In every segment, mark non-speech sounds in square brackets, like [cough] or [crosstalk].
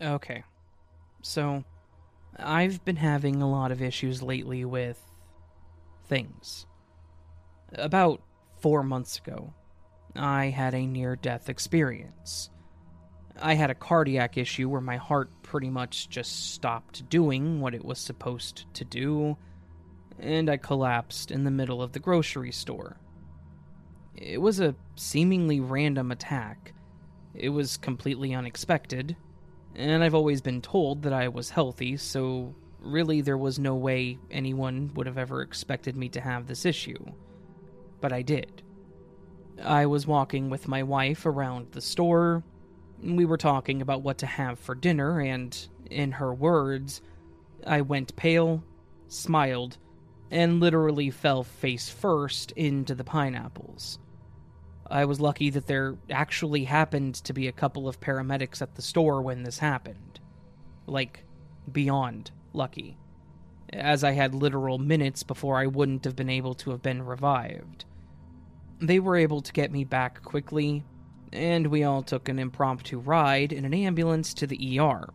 Okay. So, I've been having a lot of issues lately with things. About four months ago, I had a near death experience. I had a cardiac issue where my heart pretty much just stopped doing what it was supposed to do, and I collapsed in the middle of the grocery store. It was a seemingly random attack. It was completely unexpected, and I've always been told that I was healthy, so really there was no way anyone would have ever expected me to have this issue. But I did. I was walking with my wife around the store. We were talking about what to have for dinner, and, in her words, I went pale, smiled, and literally fell face first into the pineapples. I was lucky that there actually happened to be a couple of paramedics at the store when this happened. Like, beyond lucky. As I had literal minutes before I wouldn't have been able to have been revived. They were able to get me back quickly, and we all took an impromptu ride in an ambulance to the ER,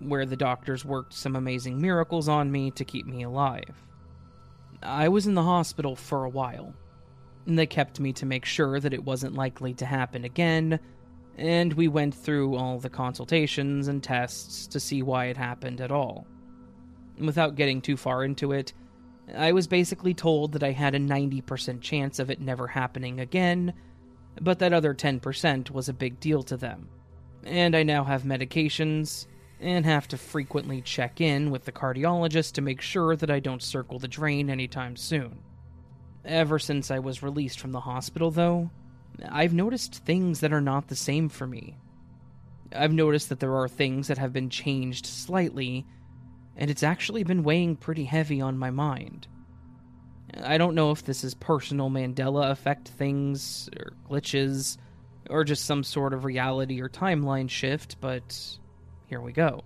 where the doctors worked some amazing miracles on me to keep me alive. I was in the hospital for a while, they kept me to make sure that it wasn't likely to happen again, and we went through all the consultations and tests to see why it happened at all. Without getting too far into it, I was basically told that I had a 90% chance of it never happening again, but that other 10% was a big deal to them. And I now have medications and have to frequently check in with the cardiologist to make sure that I don't circle the drain anytime soon. Ever since I was released from the hospital, though, I've noticed things that are not the same for me. I've noticed that there are things that have been changed slightly, and it's actually been weighing pretty heavy on my mind. I don't know if this is personal Mandela effect things, or glitches, or just some sort of reality or timeline shift, but here we go.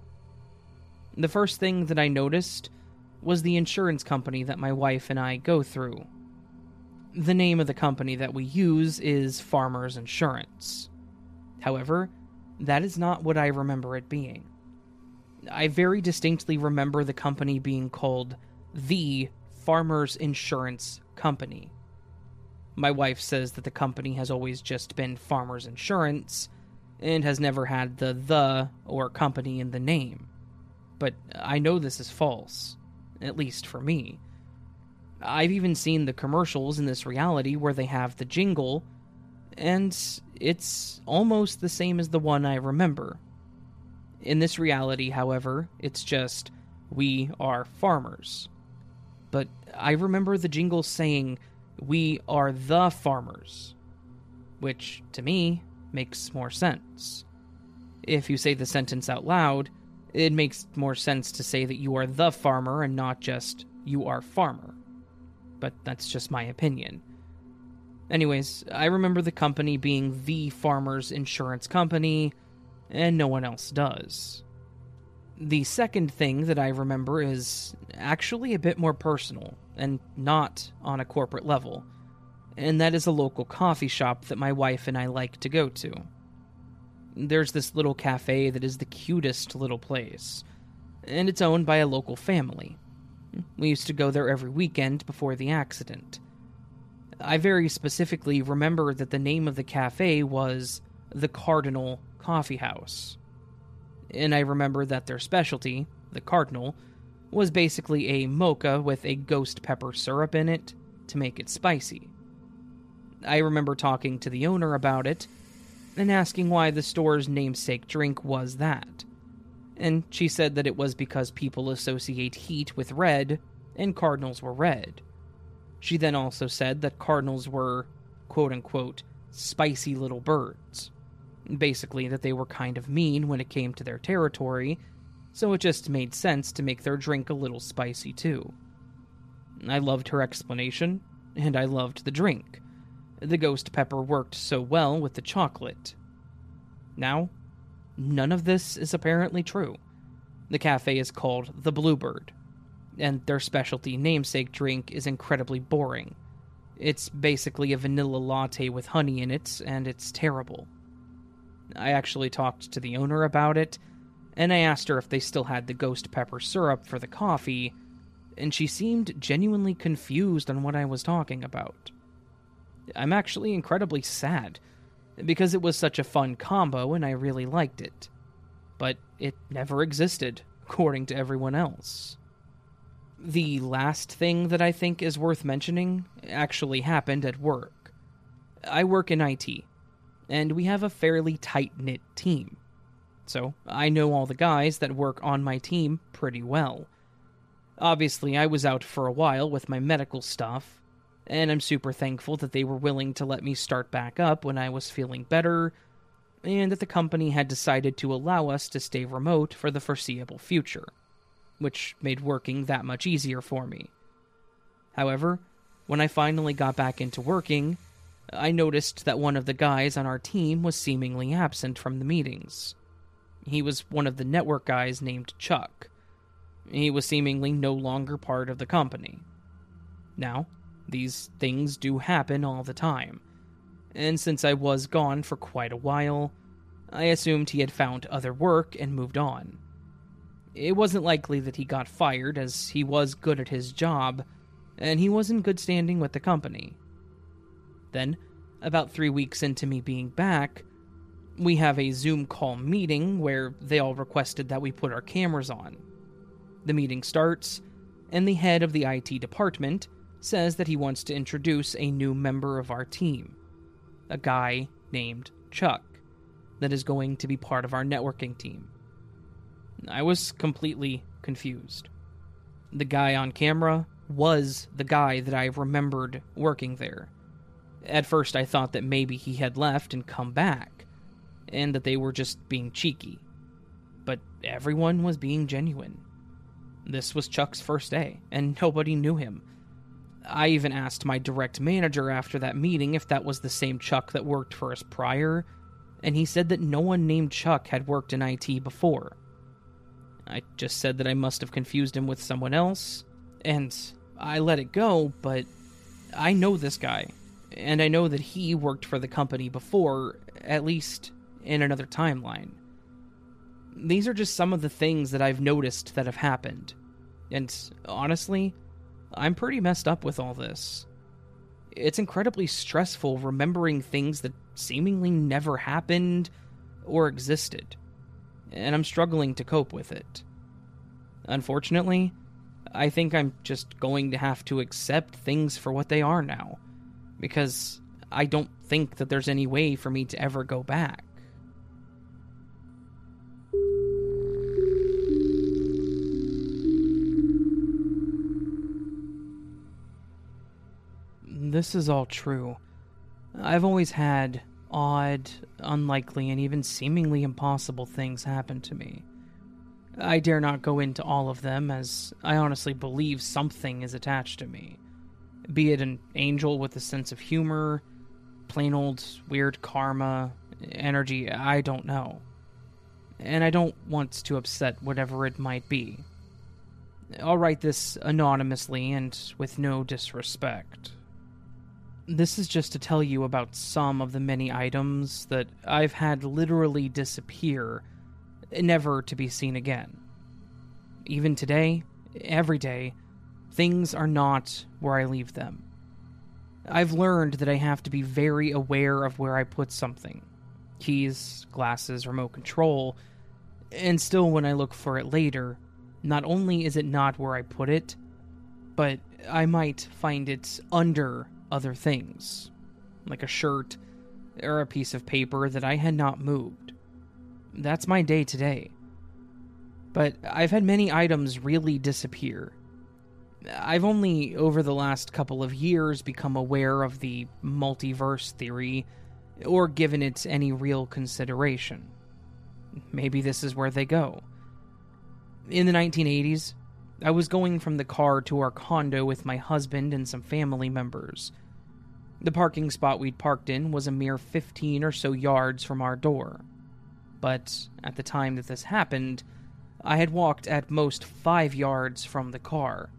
The first thing that I noticed was the insurance company that my wife and I go through the name of the company that we use is Farmers Insurance. However, that is not what I remember it being. I very distinctly remember the company being called the Farmers Insurance Company. My wife says that the company has always just been Farmers Insurance and has never had the the or company in the name. But I know this is false, at least for me. I've even seen the commercials in this reality where they have the jingle, and it's almost the same as the one I remember. In this reality, however, it's just, we are farmers. But I remember the jingle saying, we are the farmers, which, to me, makes more sense. If you say the sentence out loud, it makes more sense to say that you are the farmer and not just you are farmer but that's just my opinion. Anyways, I remember the company being the farmer's insurance company, and no one else does. The second thing that I remember is actually a bit more personal, and not on a corporate level, and that is a local coffee shop that my wife and I like to go to. There's this little cafe that is the cutest little place, and it's owned by a local family. We used to go there every weekend before the accident. I very specifically remember that the name of the cafe was the Cardinal Coffee House. And I remember that their specialty, the Cardinal, was basically a mocha with a ghost pepper syrup in it to make it spicy. I remember talking to the owner about it and asking why the store's namesake drink was that and she said that it was because people associate heat with red, and cardinals were red. She then also said that cardinals were, quote unquote, spicy little birds, Basically, that they were kind of mean when it came to their territory, so it just made sense to make their drink a little spicy too. I loved her explanation, and I loved the drink. The ghost pepper worked so well with the chocolate. Now, none of this is apparently true. The cafe is called the Bluebird, and their specialty namesake drink is incredibly boring. It's basically a vanilla latte with honey in it, and it's terrible. I actually talked to the owner about it, and I asked her if they still had the ghost pepper syrup for the coffee, and she seemed genuinely confused on what I was talking about. I'm actually incredibly sad, because it was such a fun combo and I really liked it. But it never existed, according to everyone else. The last thing that I think is worth mentioning actually happened at work. I work in IT, and we have a fairly tight knit team. So I know all the guys that work on my team pretty well. Obviously, I was out for a while with my medical stuff, and I'm super thankful that they were willing to let me start back up when I was feeling better, and that the company had decided to allow us to stay remote for the foreseeable future, which made working that much easier for me. However, when I finally got back into working, I noticed that one of the guys on our team was seemingly absent from the meetings. He was one of the network guys named Chuck he was seemingly no longer part of the company. Now, these things do happen all the time, and since I was gone for quite a while, I assumed he had found other work and moved on. It wasn't likely that he got fired, as he was good at his job, and he was in good standing with the company. Then, about three weeks into me being back, we have a Zoom call meeting where they all requested that we put our cameras on. The meeting starts, and the head of the IT department says that he wants to introduce a new member of our team, a guy named Chuck, that is going to be part of our networking team. I was completely confused. The guy on camera was the guy that I remembered working there. At first, I thought that maybe he had left and come back, and that they were just being cheeky. But everyone was being genuine. This was Chuck's first day, and nobody knew him. I even asked my direct manager after that meeting if that was the same Chuck that worked for us prior, and he said that no one named Chuck had worked in IT before. I just said that I must have confused him with someone else, and I let it go, but I know this guy, and I know that he worked for the company before, at least in another timeline. These are just some of the things that I've noticed that have happened. And honestly, I'm pretty messed up with all this. It's incredibly stressful remembering things that seemingly never happened or existed, and I'm struggling to cope with it. Unfortunately, I think I'm just going to have to accept things for what they are now, because I don't think that there's any way for me to ever go back. This is all true. I've always had odd, unlikely, and even seemingly impossible things happen to me. I dare not go into all of them, as I honestly believe something is attached to me. Be it an angel with a sense of humor, plain old weird karma, energy, I don't know. And I don't want to upset whatever it might be. I'll write this anonymously and with no disrespect. This is just to tell you about some of the many items that I've had literally disappear, never to be seen again. Even today, every day, things are not where I leave them. I've learned that I have to be very aware of where I put something keys, glasses, remote control, and still, when I look for it later, not only is it not where I put it, but I might find it under other things, like a shirt or a piece of paper that I had not moved. That's my day today. But I've had many items really disappear. I've only, over the last couple of years, become aware of the multiverse theory, or given it any real consideration. Maybe this is where they go. In the 1980s, I was going from the car to our condo with my husband and some family members. The parking spot we'd parked in was a mere 15 or so yards from our door. But at the time that this happened, I had walked at most five yards from the car.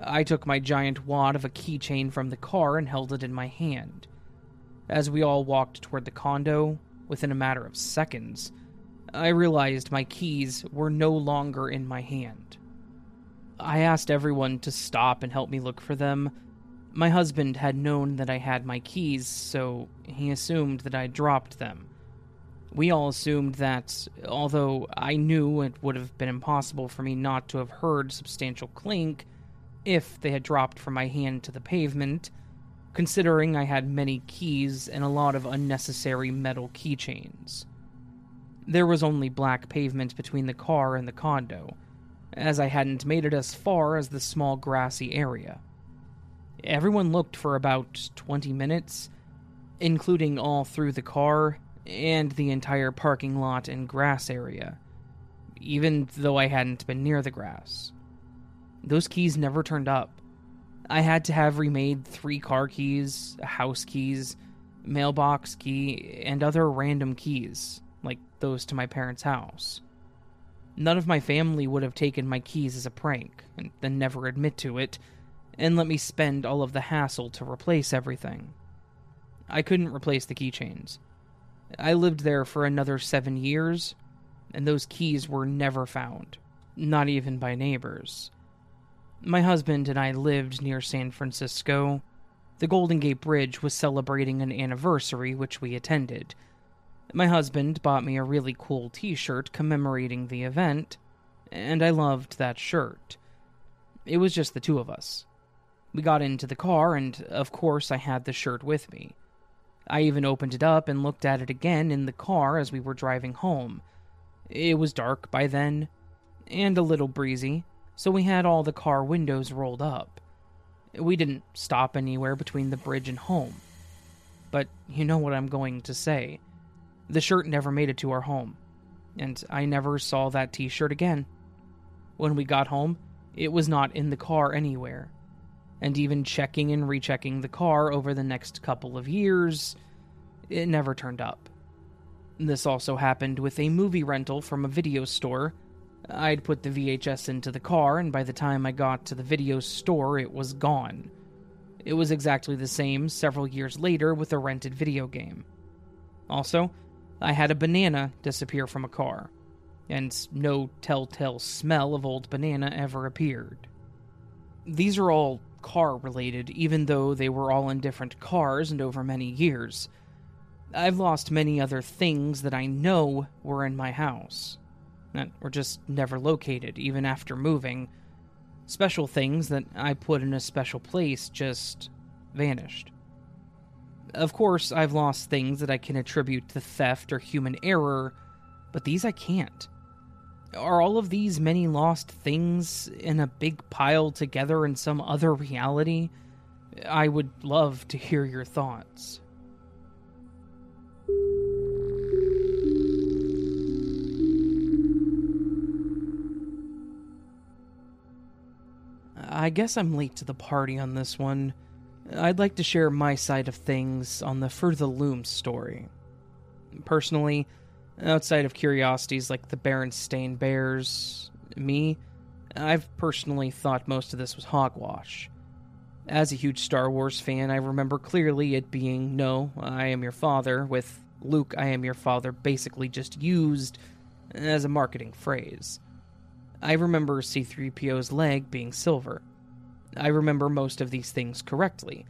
I took my giant wad of a keychain from the car and held it in my hand. As we all walked toward the condo, within a matter of seconds, I realized my keys were no longer in my hand. I asked everyone to stop and help me look for them. My husband had known that I had my keys, so he assumed that I dropped them. We all assumed that, although I knew it would have been impossible for me not to have heard substantial clink if they had dropped from my hand to the pavement, considering I had many keys and a lot of unnecessary metal keychains. There was only black pavement between the car and the condo, as I hadn't made it as far as the small grassy area. Everyone looked for about 20 minutes, including all through the car and the entire parking lot and grass area, even though I hadn't been near the grass. Those keys never turned up. I had to have remade three car keys, house keys, mailbox key, and other random keys, like those to my parents' house. None of my family would have taken my keys as a prank, and then never admit to it, and let me spend all of the hassle to replace everything. I couldn't replace the keychains. I lived there for another seven years, and those keys were never found, not even by neighbors. My husband and I lived near San Francisco. The Golden Gate Bridge was celebrating an anniversary, which we attended. My husband bought me a really cool t shirt commemorating the event, and I loved that shirt. It was just the two of us. We got into the car, and of course, I had the shirt with me. I even opened it up and looked at it again in the car as we were driving home. It was dark by then, and a little breezy, so we had all the car windows rolled up. We didn't stop anywhere between the bridge and home. But you know what I'm going to say. The shirt never made it to our home, and I never saw that t shirt again. When we got home, it was not in the car anywhere. And even checking and rechecking the car over the next couple of years, it never turned up. This also happened with a movie rental from a video store I'd put the VHS into the car, and by the time I got to the video store, it was gone. It was exactly the same several years later with a rented video game. Also, I had a banana disappear from a car, and no telltale smell of old banana ever appeared. These are all car related, even though they were all in different cars and over many years. I've lost many other things that I know were in my house that were just never located, even after moving. Special things that I put in a special place just vanished. Of course, I've lost things that I can attribute to theft or human error, but these I can't. Are all of these many lost things in a big pile together in some other reality? I would love to hear your thoughts. I guess I'm late to the party on this one. I'd like to share my side of things on the of the Loom story. Personally, outside of curiosities like the Berenstain Bears, me, I've personally thought most of this was hogwash. As a huge Star Wars fan, I remember clearly it being, no, I am your father, with Luke, I am your father basically just used as a marketing phrase. I remember C3PO's leg being silver. I remember most of these things correctly.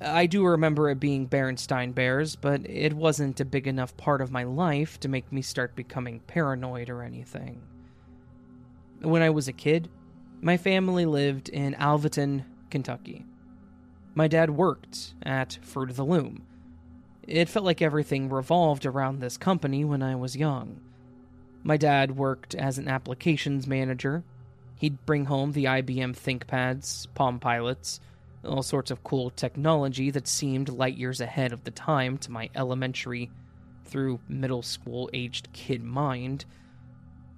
I do remember it being Berenstain Bears, but it wasn't a big enough part of my life to make me start becoming paranoid or anything. When I was a kid, my family lived in Alvaton, Kentucky. My dad worked at Fruit of the Loom. It felt like everything revolved around this company when I was young. My dad worked as an applications manager. He'd bring home the IBM ThinkPads, Palm Pilots, all sorts of cool technology that seemed light years ahead of the time to my elementary through middle school aged kid mind.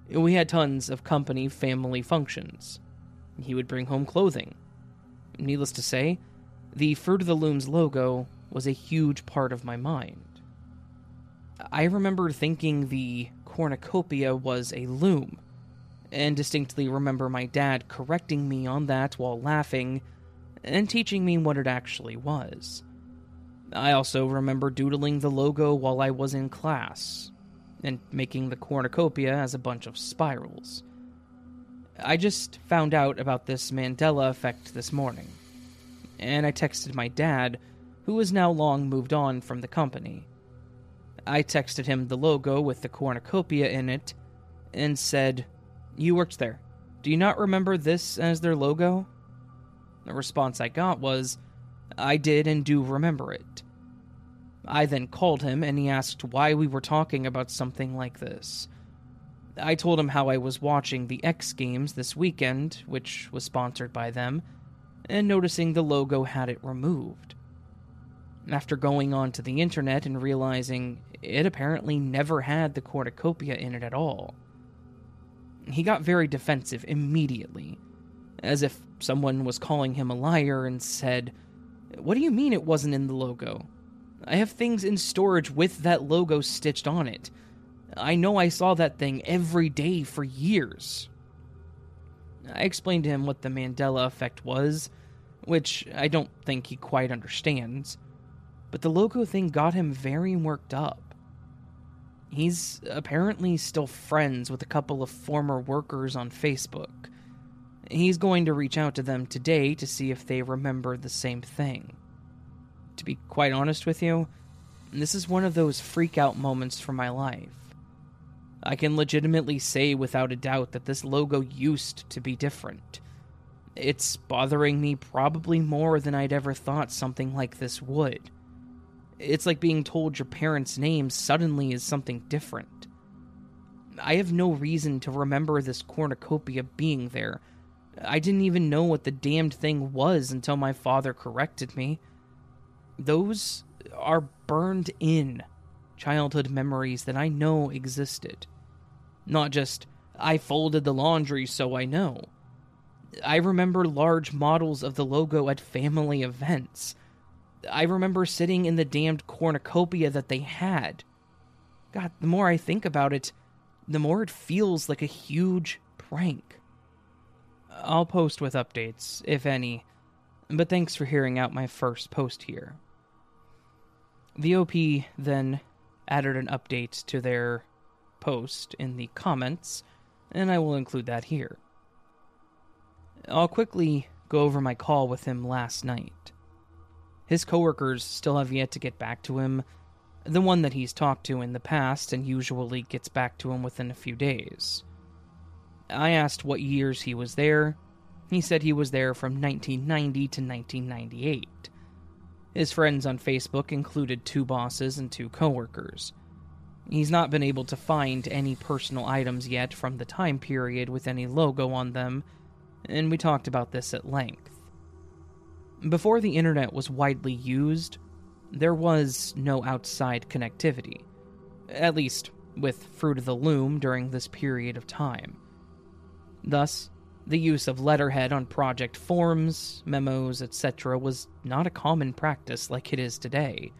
We had tons of company family functions. He would bring home clothing. Needless to say, the Fruit of the Looms logo was a huge part of my mind. I remember thinking the cornucopia was a loom, and distinctly remember my dad correcting me on that while laughing and teaching me what it actually was. I also remember doodling the logo while I was in class, and making the cornucopia as a bunch of spirals. I just found out about this Mandela effect this morning, and I texted my dad, who is now long moved on from the company. I texted him the logo with the cornucopia in it and said, You worked there. Do you not remember this as their logo? The response I got was, I did and do remember it. I then called him and he asked why we were talking about something like this. I told him how I was watching the X Games this weekend, which was sponsored by them, and noticing the logo had it removed. After going onto the internet and realizing it apparently never had the cornucopia in it at all. He got very defensive immediately, as if someone was calling him a liar and said, What do you mean it wasn't in the logo? I have things in storage with that logo stitched on it. I know I saw that thing every day for years. I explained to him what the Mandela effect was, which I don't think he quite understands, but the logo thing got him very worked up. He's apparently still friends with a couple of former workers on Facebook. He's going to reach out to them today to see if they remember the same thing. To be quite honest with you, this is one of those freak out moments for my life. I can legitimately say without a doubt that this logo used to be different. It's bothering me probably more than I'd ever thought something like this would. It's like being told your parents' name suddenly is something different. I have no reason to remember this cornucopia being there. I didn't even know what the damned thing was until my father corrected me. Those are burned in childhood memories that I know existed. Not just, I folded the laundry so I know. I remember large models of the logo at family events. I remember sitting in the damned cornucopia that they had. God, the more I think about it, the more it feels like a huge prank. I'll post with updates, if any, but thanks for hearing out my first post here. The OP then added an update to their post in the comments, and I will include that here. I'll quickly go over my call with him last night. His coworkers still have yet to get back to him, the one that he's talked to in the past and usually gets back to him within a few days. I asked what years he was there. He said he was there from 1990 to 1998. His friends on Facebook included two bosses and two coworkers. He's not been able to find any personal items yet from the time period with any logo on them, and we talked about this at length. Before the internet was widely used, there was no outside connectivity, at least with Fruit of the Loom during this period of time. Thus, the use of letterhead on project forms, memos, etc. was not a common practice like it is today.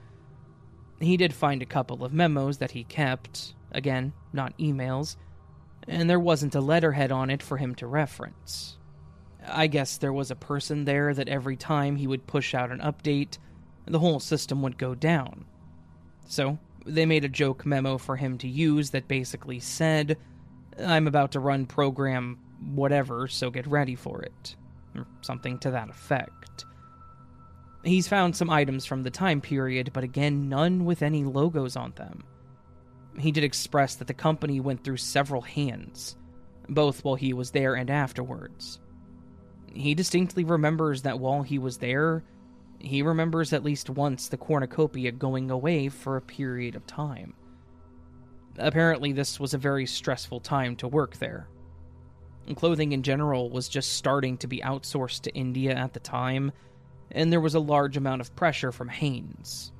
He did find a couple of memos that he kept, again, not emails, and there wasn't a letterhead on it for him to reference. I guess there was a person there that every time he would push out an update, the whole system would go down. So, they made a joke memo for him to use that basically said, I'm about to run program whatever, so get ready for it. Or something to that effect. He's found some items from the time period, but again, none with any logos on them. He did express that the company went through several hands, both while he was there and afterwards. He distinctly remembers that while he was there, he remembers at least once the cornucopia going away for a period of time. Apparently, this was a very stressful time to work there. Clothing in general was just starting to be outsourced to India at the time, and there was a large amount of pressure from Hanes.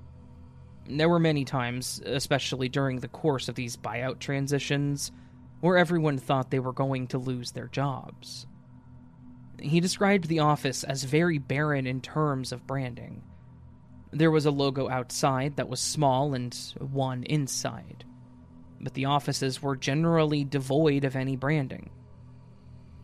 There were many times, especially during the course of these buyout transitions, where everyone thought they were going to lose their jobs. He described the office as very barren in terms of branding. There was a logo outside that was small and one inside, but the offices were generally devoid of any branding.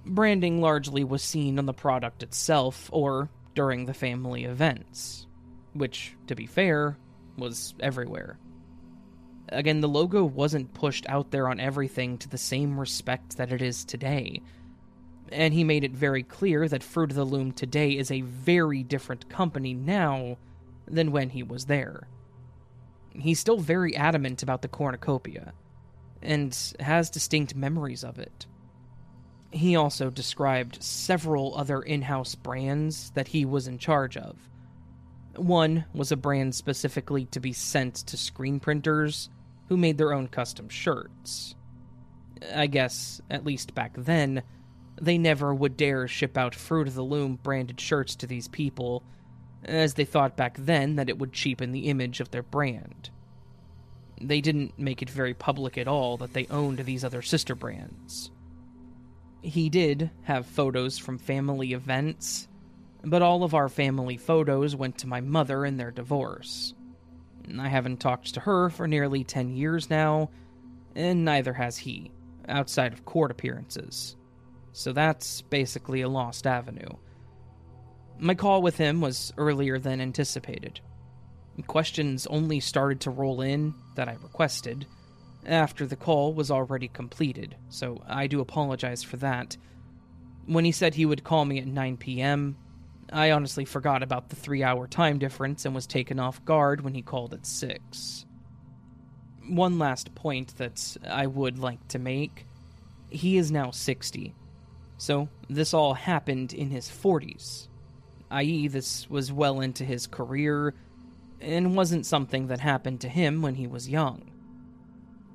Branding largely was seen on the product itself or during the family events, which, to be fair, was everywhere. Again, the logo wasn't pushed out there on everything to the same respect that it is today. And he made it very clear that Fruit of the Loom today is a very different company now than when he was there. He's still very adamant about the cornucopia, and has distinct memories of it. He also described several other in house brands that he was in charge of. One was a brand specifically to be sent to screen printers who made their own custom shirts. I guess, at least back then, they never would dare ship out Fruit of the Loom branded shirts to these people, as they thought back then that it would cheapen the image of their brand. They didn't make it very public at all that they owned these other sister brands. He did have photos from family events, but all of our family photos went to my mother in their divorce. I haven't talked to her for nearly 10 years now, and neither has he, outside of court appearances. So that's basically a lost avenue. My call with him was earlier than anticipated. Questions only started to roll in that I requested after the call was already completed, so I do apologize for that. When he said he would call me at 9 p.m., I honestly forgot about the three hour time difference and was taken off guard when he called at 6. One last point that I would like to make he is now 60, so this all happened in his 40s, i.e., this was well into his career and wasn't something that happened to him when he was young.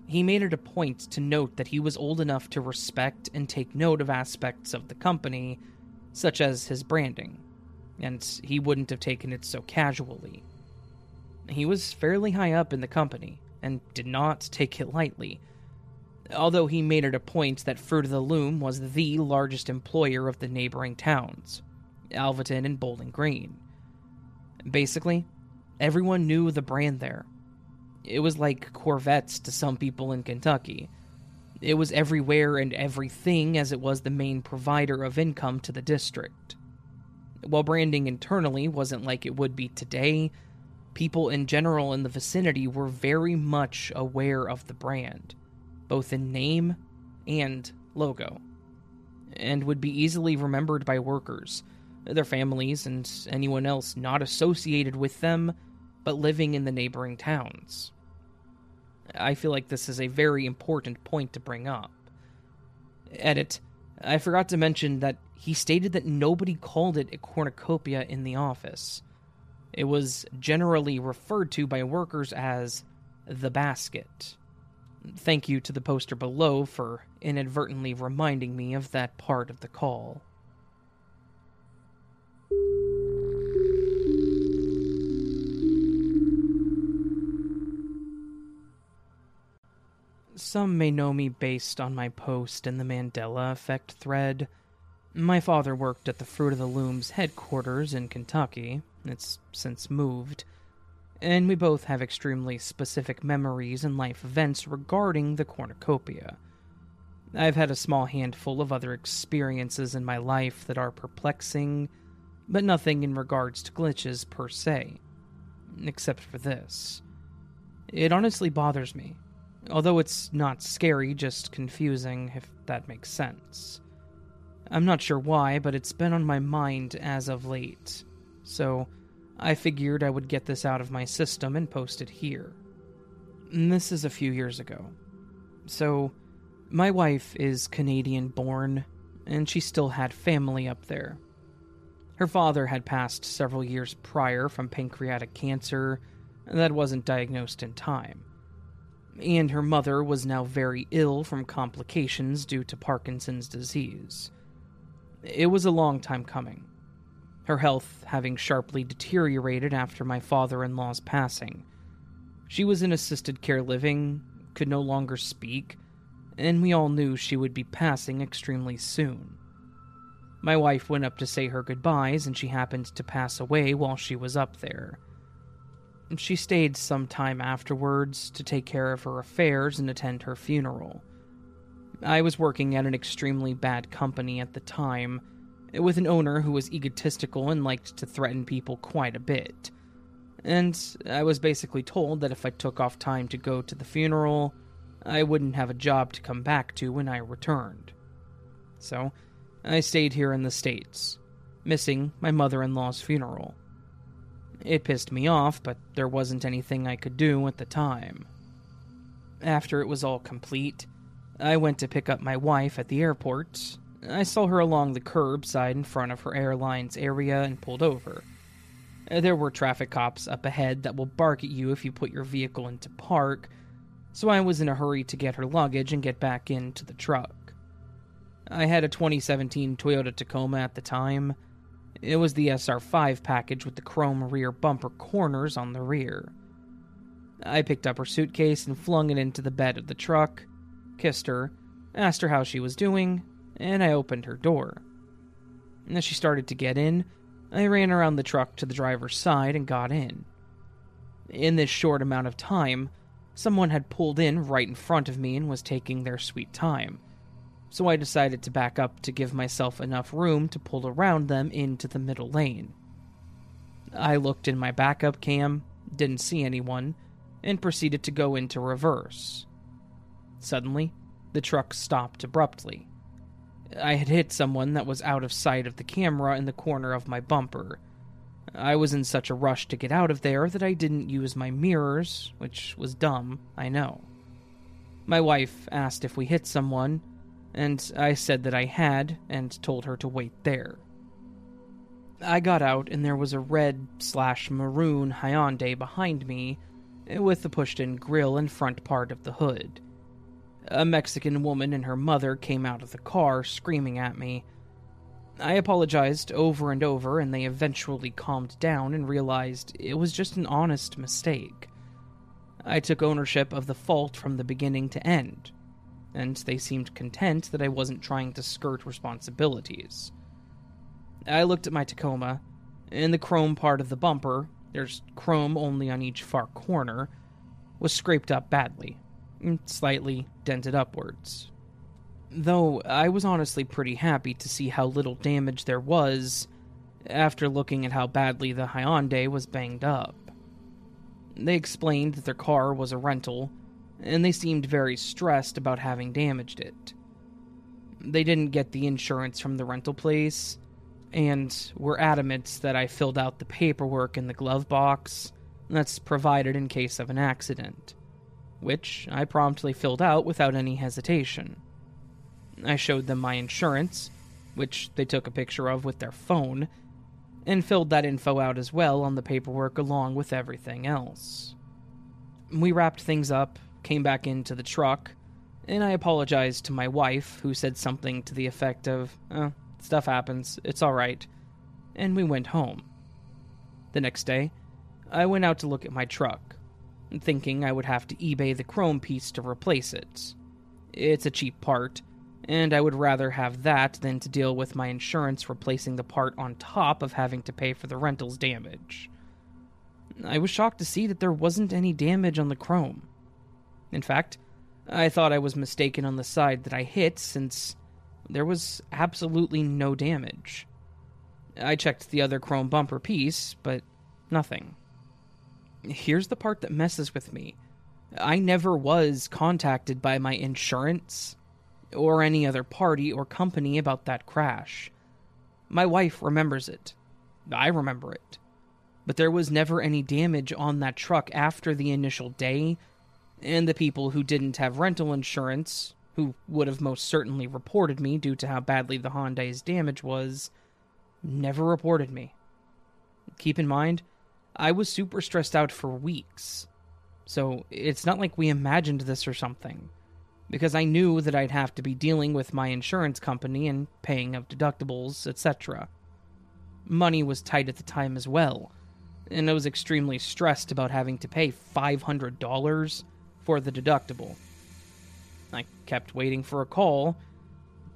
He made it a point to note that he was old enough to respect and take note of aspects of the company, such as his branding, and he wouldn't have taken it so casually. He was fairly high up in the company and did not take it lightly, although he made it a point that Fruit of the Loom was the largest employer of the neighboring towns, Alvaton and Bowling Green. Basically, everyone knew the brand there, it was like Corvettes to some people in Kentucky. It was everywhere and everything as it was the main provider of income to the district. While branding internally wasn't like it would be today, people in general in the vicinity were very much aware of the brand, both in name and logo, and would be easily remembered by workers, their families, and anyone else not associated with them but living in the neighboring towns. I feel like this is a very important point to bring up. Edit. I forgot to mention that he stated that nobody called it a cornucopia in the office. It was generally referred to by workers as the basket. Thank you to the poster below for inadvertently reminding me of that part of the call. Some may know me based on my post in the Mandela Effect thread. My father worked at the Fruit of the Loom's headquarters in Kentucky. It's since moved. And we both have extremely specific memories and life events regarding the cornucopia. I've had a small handful of other experiences in my life that are perplexing, but nothing in regards to glitches per se. Except for this. It honestly bothers me Although it's not scary, just confusing, if that makes sense. I'm not sure why, but it's been on my mind as of late. So, I figured I would get this out of my system and post it here. This is a few years ago. So, my wife is Canadian born, and she still had family up there. Her father had passed several years prior from pancreatic cancer that wasn't diagnosed in time and her mother was now very ill from complications due to Parkinson's disease. It was a long time coming. Her health having sharply deteriorated after my father in law's passing. She was in assisted care living, could no longer speak, and we all knew she would be passing extremely soon. My wife went up to say her goodbyes, and she happened to pass away while she was up there. She stayed some time afterwards to take care of her affairs and attend her funeral. I was working at an extremely bad company at the time, with an owner who was egotistical and liked to threaten people quite a bit. And I was basically told that if I took off time to go to the funeral, I wouldn't have a job to come back to when I returned. So, I stayed here in the States, missing my mother in law's funeral. It pissed me off, but there wasn't anything I could do at the time. After it was all complete, I went to pick up my wife at the airport. I saw her along the curbside in front of her airline's area and pulled over. Uh, there were traffic cops up ahead that will bark at you if you put your vehicle into park, so I was in a hurry to get her luggage and get back into the truck. I had a 2017 Toyota Tacoma at the time. It was the SR5 package with the chrome rear bumper corners on the rear. I picked up her suitcase and flung it into the bed of the truck, kissed her, asked her how she was doing, and I opened her door. And As she started to get in, I ran around the truck to the driver's side and got in. In this short amount of time, someone had pulled in right in front of me and was taking their sweet time, so I decided to back up to give myself enough room to pull around them into the middle lane. I looked in my backup cam, didn't see anyone, and proceeded to go into reverse. Suddenly, the truck stopped abruptly. I had hit someone that was out of sight of the camera in the corner of my bumper. I was in such a rush to get out of there that I didn't use my mirrors, which was dumb, I know. My wife asked if we hit someone, and I said that I had and told her to wait there. I got out, and there was a red slash maroon Hyundai behind me with the pushed in grill and front part of the hood. A Mexican woman and her mother came out of the car screaming at me. I apologized over and over, and they eventually calmed down and realized it was just an honest mistake. I took ownership of the fault from the beginning to end, and they seemed content that I wasn't trying to skirt responsibilities. I looked at my Tacoma. In the chrome part of the bumper, there's chrome only on each far corner, was scraped up badly Mm, slightly dented upwards. Though I was honestly pretty happy to see how little damage there was after looking at how badly the Hyundai was banged up. They explained that their car was a rental, and they seemed very stressed about having damaged it. They didn't get the insurance from the rental place, and were adamant that I filled out the paperwork in the glove box that's provided in case of an accident which I promptly filled out without any hesitation. I showed them my insurance, which they took a picture of with their phone, and filled that info out as well on the paperwork along with everything else. We wrapped things up, came back into the truck, and I apologized to my wife, who said something to the effect of, oh, stuff happens, it's alright, and we went home. The next day, I went out to look at my truck, thinking I would have to eBay the chrome piece to replace it. It's a cheap part, and I would rather have that than to deal with my insurance replacing the part on top of having to pay for the rental's damage. I was shocked to see that there wasn't any damage on the chrome. In fact, I thought I was mistaken on the side that I hit since there was absolutely no damage. I checked the other chrome bumper piece, but nothing here's the part that messes with me. I never was contacted by my insurance or any other party or company about that crash. My wife remembers it. I remember it. But there was never any damage on that truck after the initial day, and the people who didn't have rental insurance, who would have most certainly reported me due to how badly the Hyundai's damage was, never reported me. Keep in mind, I was super stressed out for weeks. So it's not like we imagined this or something. Because I knew that I'd have to be dealing with my insurance company and paying of deductibles, etc. money was tight at the time as well, and I was extremely stressed about having to pay $500 for the deductible. I kept waiting for a call.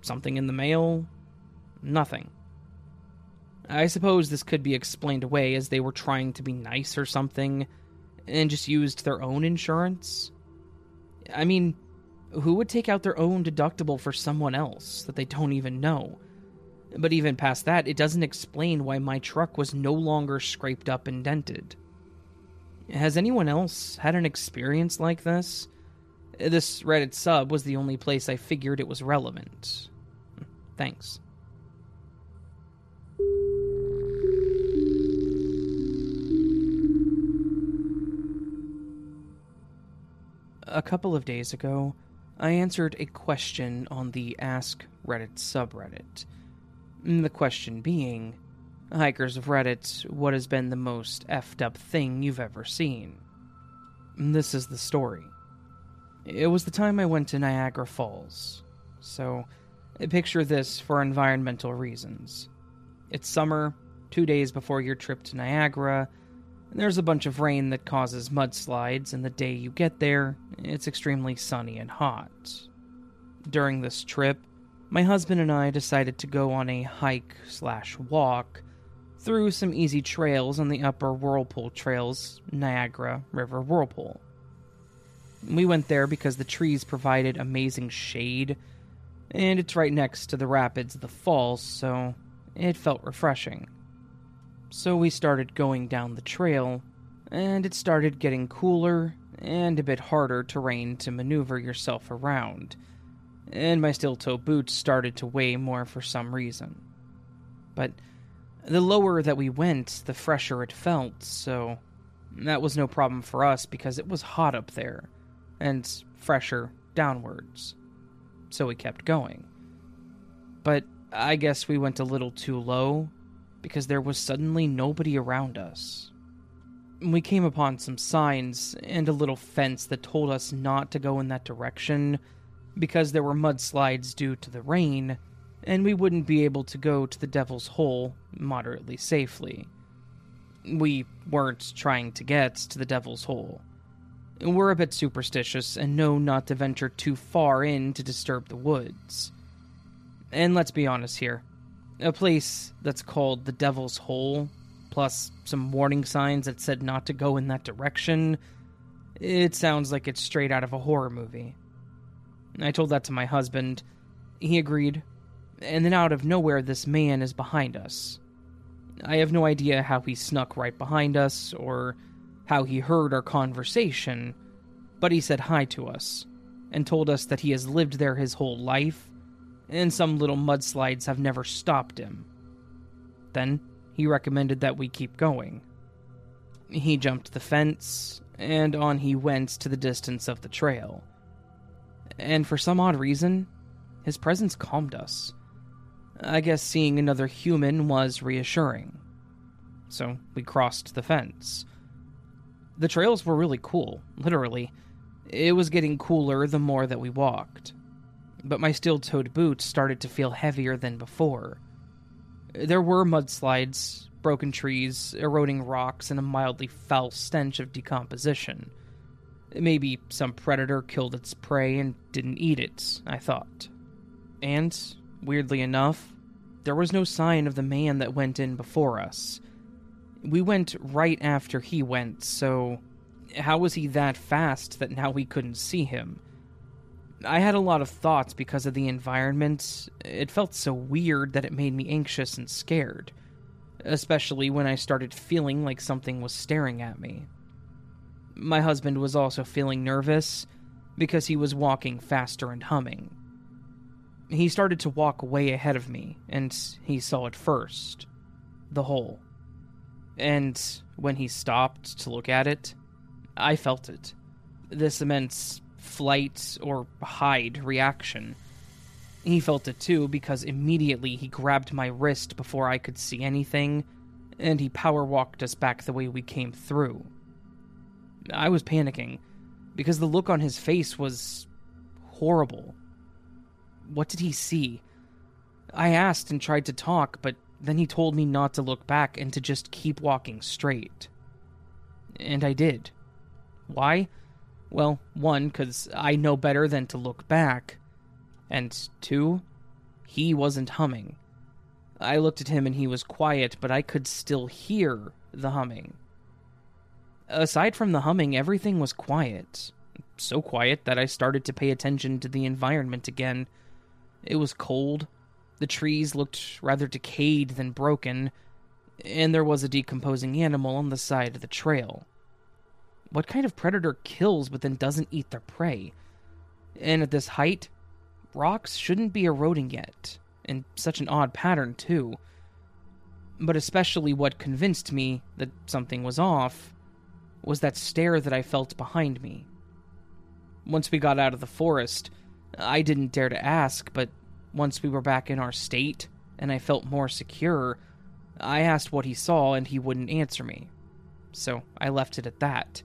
Something in the mail? Nothing. I suppose this could be explained away as they were trying to be nice or something and just used their own insurance. I mean, who would take out their own deductible for someone else that they don't even know? But even past that, it doesn't explain why my truck was no longer scraped up and dented. Has anyone else had an experience like this? This Reddit sub was the only place I figured it was relevant. Thanks. A couple of days ago, I answered a question on the Ask Reddit subreddit. Mm, the question being, Hikers of Reddit, what has been the most effed up thing you've ever seen? Mm, this is the story. It was the time I went to Niagara Falls. So, picture this for environmental reasons. It's summer, two days before your trip to Niagara, there's a bunch of rain that causes mudslides, and the day you get there, it's extremely sunny and hot. During this trip, my husband and I decided to go on a hike slash walk through some easy trails on the upper Whirlpool Trails Niagara River Whirlpool. We went there because the trees provided amazing shade, and it's right next to the rapids of the falls, so it felt refreshing. So we started going down the trail, and it started getting cooler and a bit harder terrain to maneuver yourself around, and my steel toe boots started to weigh more for some reason. But the lower that we went, the fresher it felt, so that was no problem for us because it was hot up there, and fresher downwards. So we kept going. But I guess we went a little too low because there was suddenly nobody around us. We came upon some signs and a little fence that told us not to go in that direction because there were mudslides due to the rain, and we wouldn't be able to go to the Devil's Hole moderately safely. We weren't trying to get to the Devil's Hole. We're a bit superstitious and know not to venture too far in to disturb the woods. And let's be honest here a place that's called the Devil's Hole, plus some warning signs that said not to go in that direction. It sounds like it's straight out of a horror movie. I told that to my husband. He agreed. And then out of nowhere, this man is behind us. I have no idea how he snuck right behind us or how he heard our conversation, but he said hi to us and told us that he has lived there his whole life and some little mudslides have never stopped him. Then he recommended that we keep going. He jumped the fence, and on he went to the distance of the trail. And for some odd reason, his presence calmed us. I guess seeing another human was reassuring. So we crossed the fence. The trails were really cool, literally. It was getting cooler the more that we walked but my steel toed boots started to feel heavier than before. There were mudslides, broken trees, eroding rocks, and a mildly foul stench of decomposition. Maybe some predator killed its prey and didn't eat it, I thought. And, weirdly enough, there was no sign of the man that went in before us. We went right after he went, so how was he that fast that now we couldn't see him? I had a lot of thoughts because of the environment. It felt so weird that it made me anxious and scared, especially when I started feeling like something was staring at me. My husband was also feeling nervous because he was walking faster and humming. He started to walk way ahead of me, and he saw it first the hole. And when he stopped to look at it, I felt it. This immense flight or hide reaction. He felt it too because immediately he grabbed my wrist before I could see anything, and he power walked us back the way we came through. I was panicking because the look on his face was horrible. What did he see? I asked and tried to talk, but then he told me not to look back and to just keep walking straight. And I did. Why? Well, one, because I know better than to look back. And two, he wasn't humming. I looked at him and he was quiet, but I could still hear the humming. Aside from the humming, everything was quiet. So quiet that I started to pay attention to the environment again. It was cold. The trees looked rather decayed than broken, and there was a decomposing animal on the side of the trail. What kind of predator kills but then doesn't eat their prey? And at this height, rocks shouldn't be eroding yet, in such an odd pattern, too. But especially what convinced me that something was off was that stare that I felt behind me. Once we got out of the forest, I didn't dare to ask, but once we were back in our state and I felt more secure, I asked what he saw and he wouldn't answer me. So I left it at that.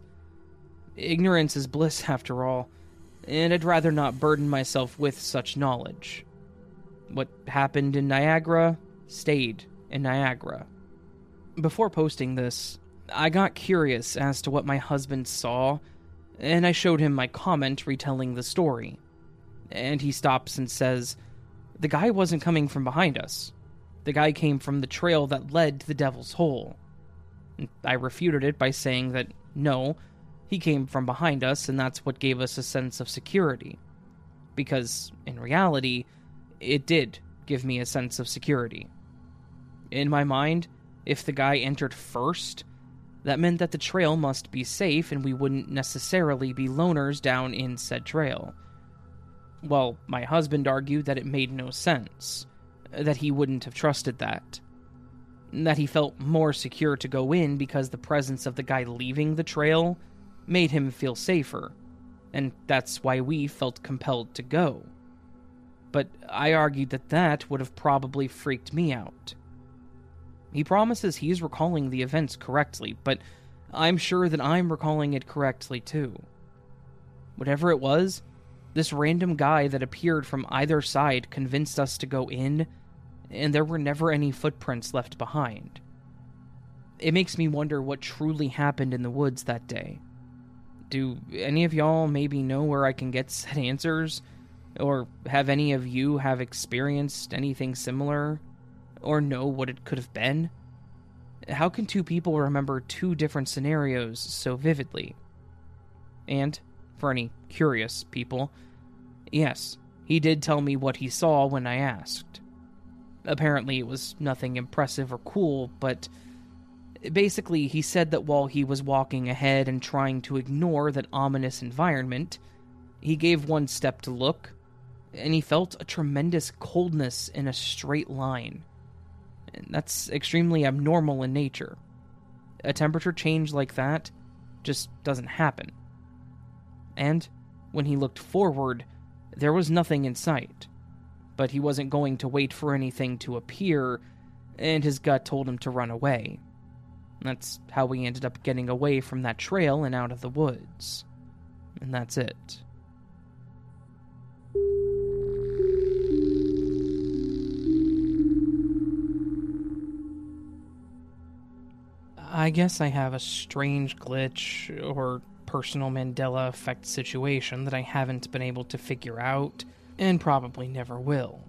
Ignorance is bliss, after all, and I'd rather not burden myself with such knowledge. What happened in Niagara stayed in Niagara. Before posting this, I got curious as to what my husband saw, and I showed him my comment retelling the story. And he stops and says, The guy wasn't coming from behind us. The guy came from the trail that led to the Devil's Hole. I refuted it by saying that no, he came from behind us, and that's what gave us a sense of security. Because, in reality, it did give me a sense of security. In my mind, if the guy entered first, that meant that the trail must be safe and we wouldn't necessarily be loners down in said trail. Well, my husband argued that it made no sense, that he wouldn't have trusted that. That he felt more secure to go in because the presence of the guy leaving the trail made him feel safer, and that's why we felt compelled to go. But I argued that that would have probably freaked me out. He promises he's recalling the events correctly, but I'm sure that I'm recalling it correctly too. Whatever it was, this random guy that appeared from either side convinced us to go in, and there were never any footprints left behind. It makes me wonder what truly happened in the woods that day. Do any of y'all maybe know where I can get [laughs] said answers? Or have any of you have experienced anything similar? or know what it could have been? How can two people remember two different scenarios so vividly? And, for any curious people, yes, he did tell me what he saw when I asked. Apparently, it was nothing impressive or cool, but basically, he said that while he was walking ahead and trying to ignore that ominous environment, he gave one step to look, and he felt a tremendous coldness in a straight line. That's extremely abnormal in nature. A temperature change like that just doesn't happen. And when he looked forward, there was nothing in sight. But he wasn't going to wait for anything to appear, and his gut told him to run away. That's how we ended up getting away from that trail and out of the woods. And that's it. I guess I have a strange glitch or personal Mandela effect situation that I haven't been able to figure out, and probably never will.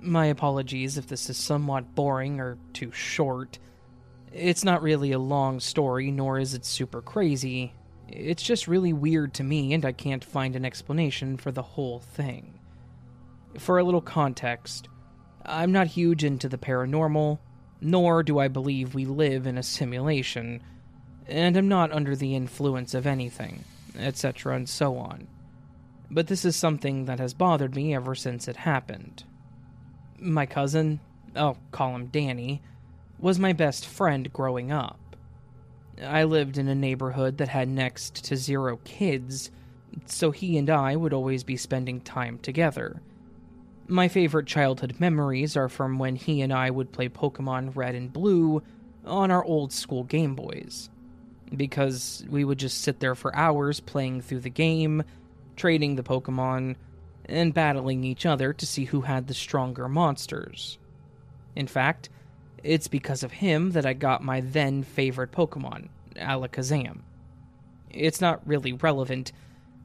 My apologies if this is somewhat boring or too short. It's not really a long story, nor is it super crazy. It's just really weird to me, and I can't find an explanation for the whole thing. For a little context, I'm not huge into the paranormal, nor do I believe we live in a simulation, and I'm not under the influence of anything, etc., and so on. But this is something that has bothered me ever since it happened. My cousin, I'll call him Danny, was my best friend growing up. I lived in a neighborhood that had next to zero kids, so he and I would always be spending time together my favorite childhood memories are from when he and I would play Pokemon Red and Blue on our old school Game Boys. Because we would just sit there for hours playing through the game, trading the Pokemon, and battling each other to see who had the stronger monsters. In fact, it's because of him that I got my then favorite Pokemon, Alakazam. It's not really relevant,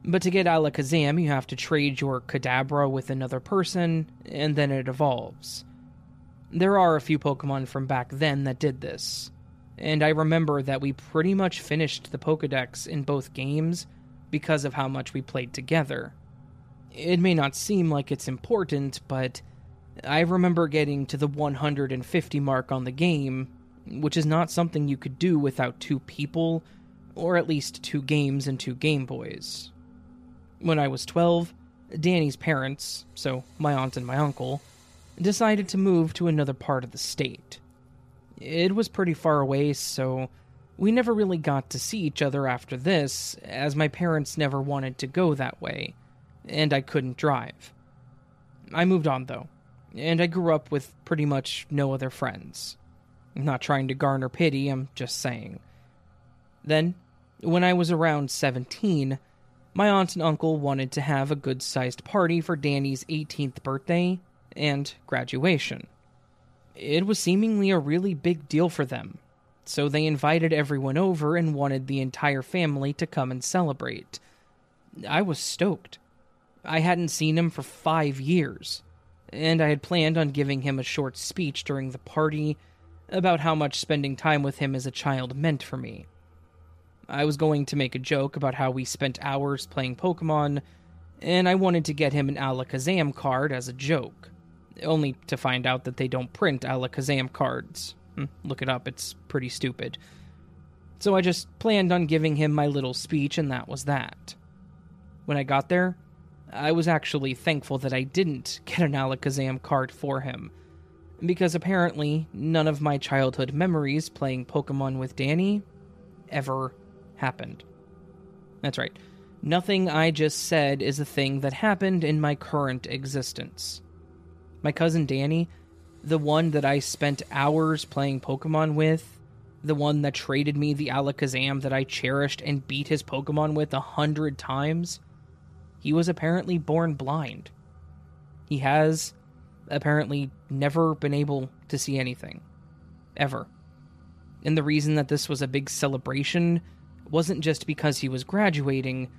but to get Alakazam, you have to trade your Kadabra with another person, and then it evolves. There are a few Pokemon from back then that did this, and I remember that we pretty much finished the Pokedex in both games because of how much we played together. It may not seem like it's important, but I remember getting to the 150 mark on the game, which is not something you could do without two people, or at least two games and two Game Boys. When I was 12, Danny's parents, so my aunt and my uncle, decided to move to another part of the state. It was pretty far away, so we never really got to see each other after this, as my parents never wanted to go that way, and I couldn't drive. I moved on, though, and I grew up with pretty much no other friends. I'm not trying to garner pity, I'm just saying. Then, when I was around 17, my aunt and uncle wanted to have a good sized party for Danny's 18th birthday and graduation. It was seemingly a really big deal for them, so they invited everyone over and wanted the entire family to come and celebrate. I was stoked. I hadn't seen him for five years, and I had planned on giving him a short speech during the party about how much spending time with him as a child meant for me. I was going to make a joke about how we spent hours playing Pokemon, and I wanted to get him an Alakazam card as a joke, only to find out that they don't print Alakazam cards. Hmm, look it up, it's pretty stupid. So I just planned on giving him my little speech, and that was that. When I got there, I was actually thankful that I didn't get an Alakazam card for him, because apparently none of my childhood memories playing Pokemon with Danny ever happened. That's right. Nothing I just said is a thing that happened in my current existence. My cousin Danny, the one that I spent hours playing Pokemon with, the one that traded me the Alakazam that I cherished and beat his Pokemon with a hundred times, he was apparently born blind. He has apparently never been able to see anything. Ever. And the reason that this was a big celebration wasn't just because he was graduating,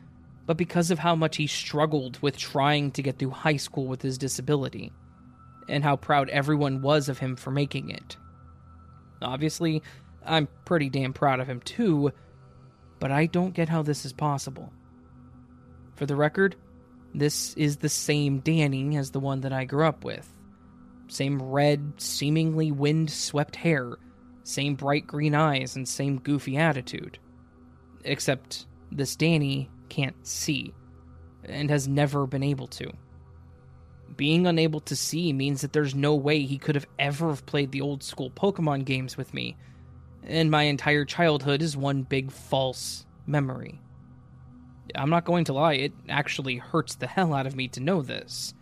but because of how much he struggled with trying to get through high school with his disability, and how proud everyone was of him for making it. Obviously, I'm pretty damn proud of him too, but I don't get how this is possible. For the record, this is the same Danny as the one that I grew up with. Same red, seemingly wind swept hair, same bright green eyes, and same goofy attitude. Except this Danny can't see, and has never been able to. Being unable to see means that there's no way he could have ever played the old school Pokemon games with me, and my entire childhood is one big false memory. I'm not going to lie, it actually hurts the hell out of me to know this.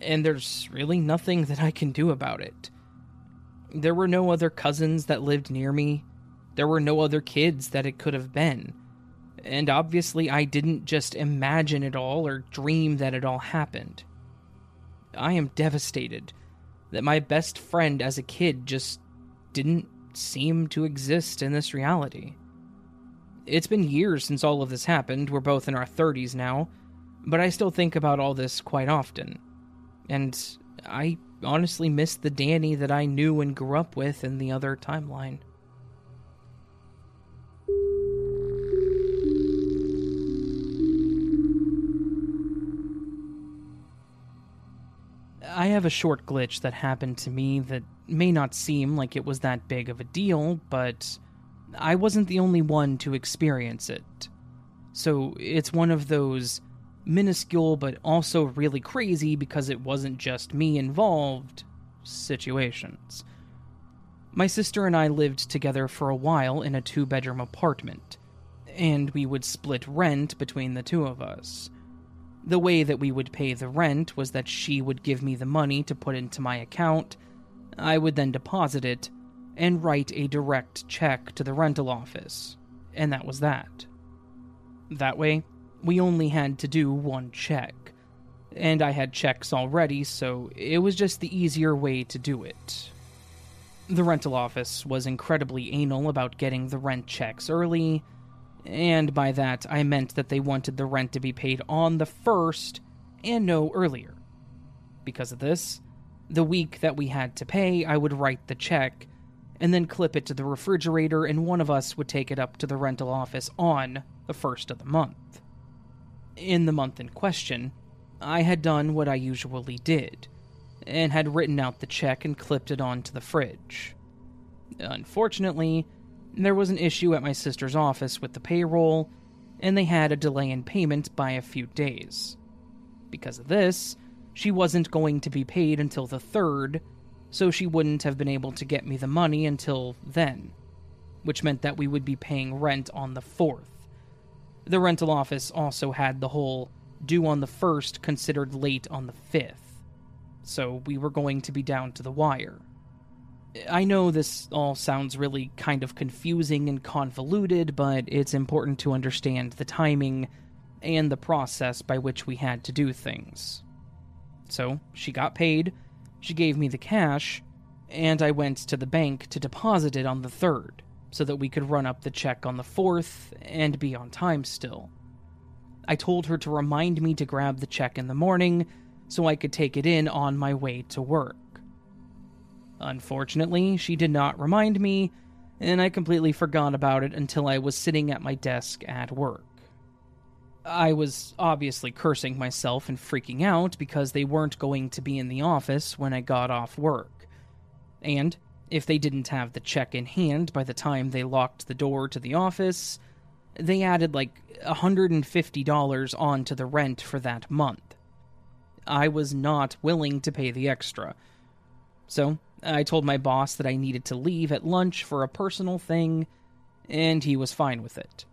And there's really nothing that I can do about it. There were no other cousins that lived near me, there were no other kids that it could have been. And obviously, I didn't just imagine it all or dream that it all happened. I am devastated that my best friend as a kid just didn't seem to exist in this reality. It's been years since all of this happened, we're both in our 30s now, but I still think about all this quite often. And I honestly miss the Danny that I knew and grew up with in the other timeline. I have a short glitch that happened to me that may not seem like it was that big of a deal, but I wasn't the only one to experience it. So it's one of those minuscule but also really crazy because it wasn't just me involved situations. My sister and I lived together for a while in a two bedroom apartment, and we would split rent between the two of us. The way that we would pay the rent was that she would give me the money to put into my account, I would then deposit it, and write a direct check to the rental office, and that was that. That way, we only had to do one check, and I had checks already, so it was just the easier way to do it. The rental office was incredibly anal about getting the rent checks early, and by that I meant that they wanted the rent to be paid on the first and no earlier. Because of this, the week that we had to pay, I would write the check and then clip it to the refrigerator, and one of us would take it up to the rental office on the first of the month. In the month in question, I had done what I usually did and had written out the check and clipped it onto the fridge. Unfortunately, there was an issue at my sister's office with the payroll, and they had a delay in payment by a few days. Because of this, she wasn't going to be paid until the 3rd, so she wouldn't have been able to get me the money until then, which meant that we would be paying rent on the 4th. The rental office also had the whole due on the 1st considered late on the 5th, so we were going to be down to the wire. I know this all sounds really kind of confusing and convoluted, but it's important to understand the timing and the process by which we had to do things. So, she got paid, she gave me the cash, and I went to the bank to deposit it on the 3rd, so that we could run up the check on the 4th and be on time still. I told her to remind me to grab the check in the morning so I could take it in on my way to work. Unfortunately, she did not remind me, and I completely forgot about it until I was sitting at my desk at work. I was obviously cursing myself and freaking out because they weren't going to be in the office when I got off work. And if they didn't have the check in hand by the time they locked the door to the office, they added like $150 onto the rent for that month. I was not willing to pay the extra. So I told my boss that I needed to leave at lunch for a personal thing, and he was fine with it.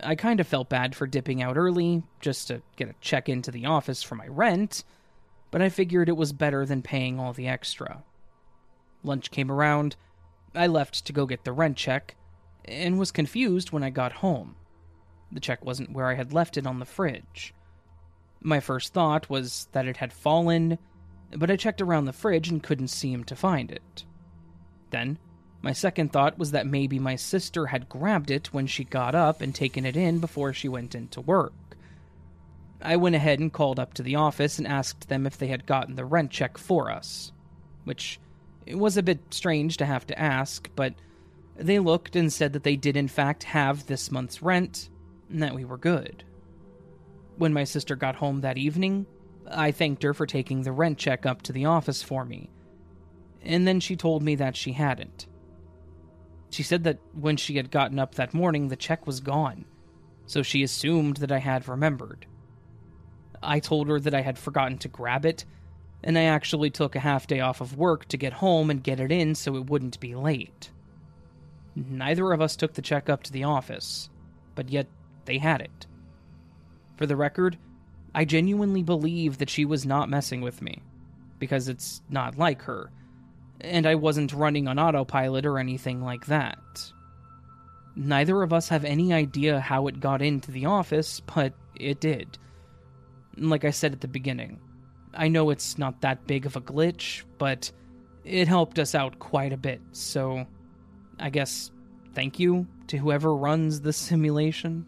I kind of felt bad for dipping out early, just to get a check into the office for my rent, but I figured it was better than paying all the extra. Lunch came around, I left to go get the rent check, and was confused when I got home. The check wasn't where I had left it on the fridge. My first thought was that it had fallen but I checked around the fridge and couldn't seem to find it. Then, my second thought was that maybe my sister had grabbed it when she got up and taken it in before she went into work. I went ahead and called up to the office and asked them if they had gotten the rent check for us, which it was a bit strange to have to ask, but they looked and said that they did in fact have this month's rent and that we were good. When my sister got home that evening, I thanked her for taking the rent check up to the office for me. And then she told me that she hadn't. She said that when she had gotten up that morning, the check was gone, so she assumed that I had remembered. I told her that I had forgotten to grab it, and I actually took a half day off of work to get home and get it in so it wouldn't be late. Neither of us took the check up to the office, but yet they had it. For the record, I genuinely believe that she was not messing with me, because it's not like her, and I wasn't running on autopilot or anything like that. Neither of us have any idea how it got into the office, but it did. Like I said at the beginning, I know it's not that big of a glitch, but it helped us out quite a bit, so I guess thank you to whoever runs the simulation.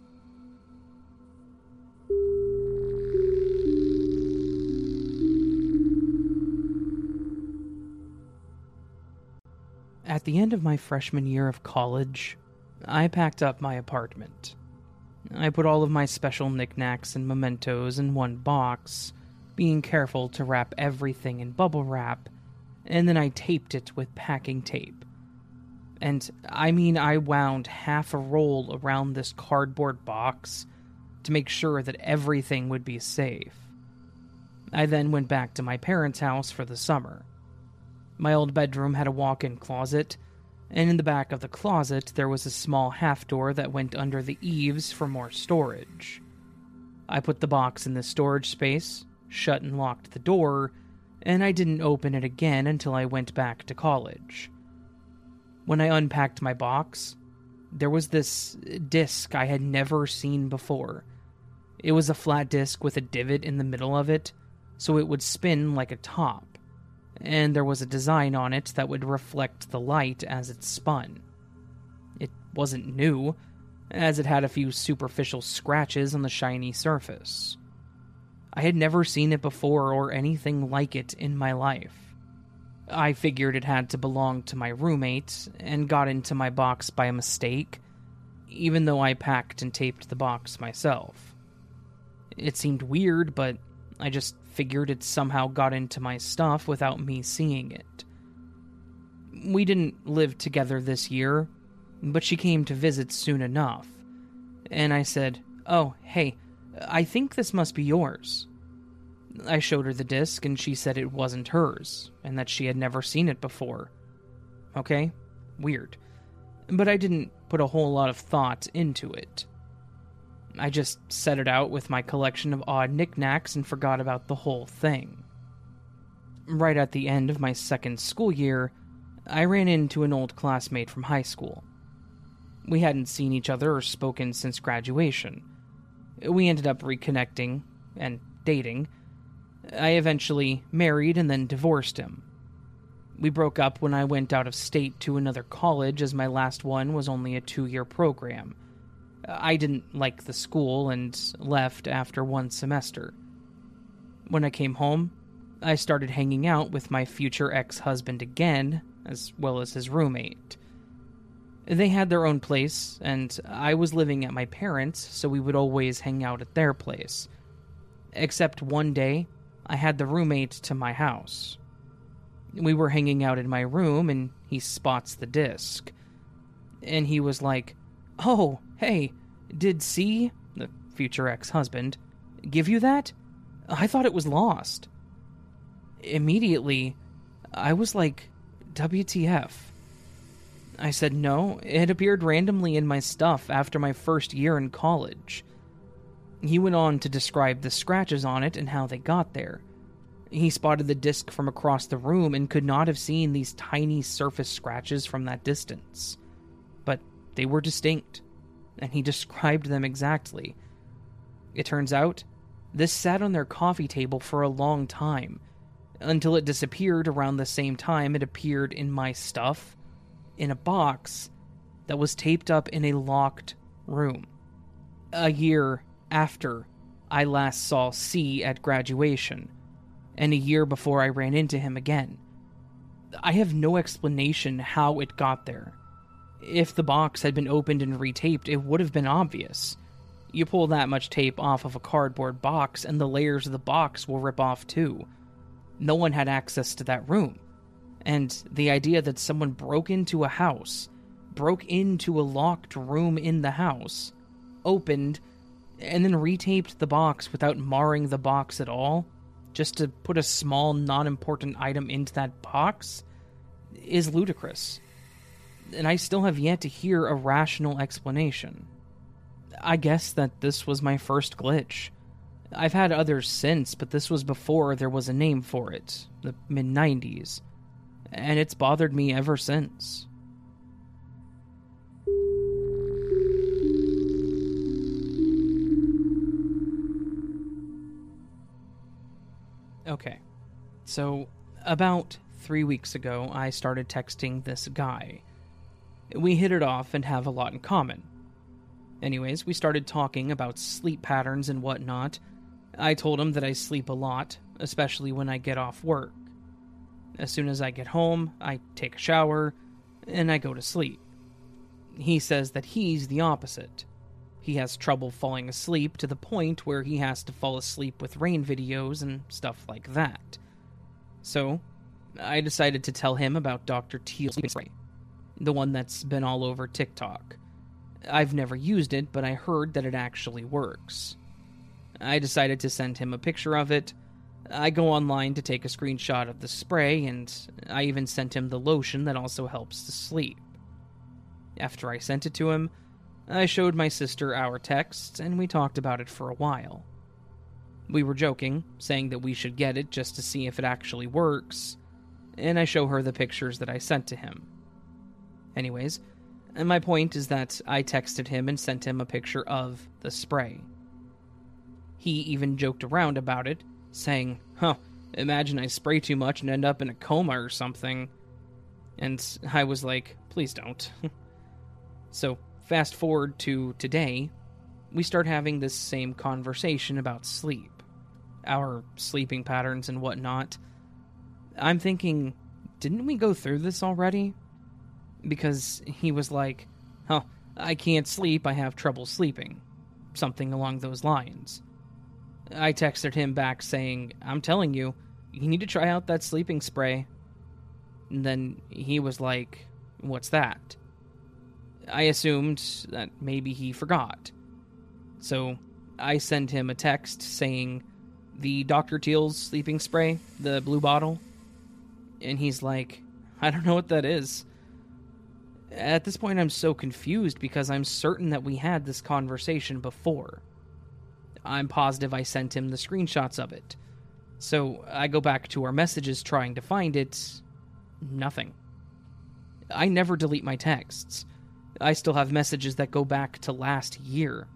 At the end of my freshman year of college, I packed up my apartment. I put all of my special knickknacks and mementos in one box, being careful to wrap everything in bubble wrap, and then I taped it with packing tape. And I mean, I wound half a roll around this cardboard box to make sure that everything would be safe. I then went back to my parents' house for the summer. My old bedroom had a walk in closet, and in the back of the closet there was a small half door that went under the eaves for more storage. I put the box in the storage space, shut and locked the door, and I didn't open it again until I went back to college. When I unpacked my box, there was this disc I had never seen before. It was a flat disc with a divot in the middle of it, so it would spin like a top and there was a design on it that would reflect the light as it spun. It wasn't new, as it had a few superficial scratches on the shiny surface. I had never seen it before or anything like it in my life. I figured it had to belong to my roommate and got into my box by mistake, even though I packed and taped the box myself. It seemed weird, but I just figured it somehow got into my stuff without me seeing it. We didn't live together this year, but she came to visit soon enough. And I said, Oh, hey, I think this must be yours. I showed her the disc, and she said it wasn't hers, and that she had never seen it before. Okay, weird. But I didn't put a whole lot of thought into it. I just set it out with my collection of odd knickknacks and forgot about the whole thing. Right at the end of my second school year, I ran into an old classmate from high school. We hadn't seen each other or spoken since graduation. We ended up reconnecting and dating. I eventually married and then divorced him. We broke up when I went out of state to another college, as my last one was only a two year program. I didn't like the school and left after one semester. When I came home, I started hanging out with my future ex husband again, as well as his roommate. They had their own place, and I was living at my parents', so we would always hang out at their place. Except one day, I had the roommate to my house. We were hanging out in my room, and he spots the disc. And he was like, Oh, hey, did C, the future ex husband, give you that? I thought it was lost. Immediately, I was like, WTF. I said no, it appeared randomly in my stuff after my first year in college. He went on to describe the scratches on it and how they got there. He spotted the disc from across the room and could not have seen these tiny surface scratches from that distance. But they were distinct, and he described them exactly. It turns out, this sat on their coffee table for a long time, until it disappeared around the same time it appeared in my stuff in a box that was taped up in a locked room. A year after I last saw C at graduation, and a year before I ran into him again. I have no explanation how it got there. If the box had been opened and retaped, it would have been obvious. You pull that much tape off of a cardboard box, and the layers of the box will rip off too. No one had access to that room. And the idea that someone broke into a house, broke into a locked room in the house, opened, and then retaped the box without marring the box at all, just to put a small, non important item into that box, is ludicrous. And I still have yet to hear a rational explanation. I guess that this was my first glitch. I've had others since, but this was before there was a name for it, the mid 90s and it's bothered me ever since. Okay, so about three weeks ago, I started texting this guy. We hit it off and have a lot in common. Anyways, we started talking about sleep patterns and whatnot. I told him that I sleep a lot, especially when I get off work. As soon as I get home, I take a shower and I go to sleep. He says that he's the opposite. He has trouble falling asleep to the point where he has to fall asleep with rain videos and stuff like that. So, I decided to tell him about Dr. Teal's sleeping spray, the one that's been all over TikTok. I've never used it, but I heard that it actually works. I decided to send him a picture of it I go online to take a screenshot of the spray, and I even sent him the lotion that also helps to sleep. After I sent it to him, I showed my sister our texts, and we talked about it for a while. We were joking, saying that we should get it just to see if it actually works, and I show her the pictures that I sent to him. Anyways, and my point is that I texted him and sent him a picture of the spray. He even joked around about it, saying, Huh, Imagine I spray too much and end up in a coma or something. And I was like, please don't. [laughs] so, fast forward to today, we start having this same conversation about sleep, our sleeping patterns and whatnot. I'm thinking, didn't we go through this already? Because he was like, oh, I can't sleep, I have trouble sleeping. Something along those lines. I texted him back saying, I'm telling you, you need to try out that sleeping spray. And then he was like, What's that? I assumed that maybe he forgot. So I sent him a text saying, The Dr. Teal's sleeping spray, the blue bottle. And he's like, I don't know what that is. At this point, I'm so confused because I'm certain that we had this conversation before. I'm positive I sent him the screenshots of it. So I go back to our messages trying to find it. Nothing. I never delete my texts. I still have messages that go back to last year.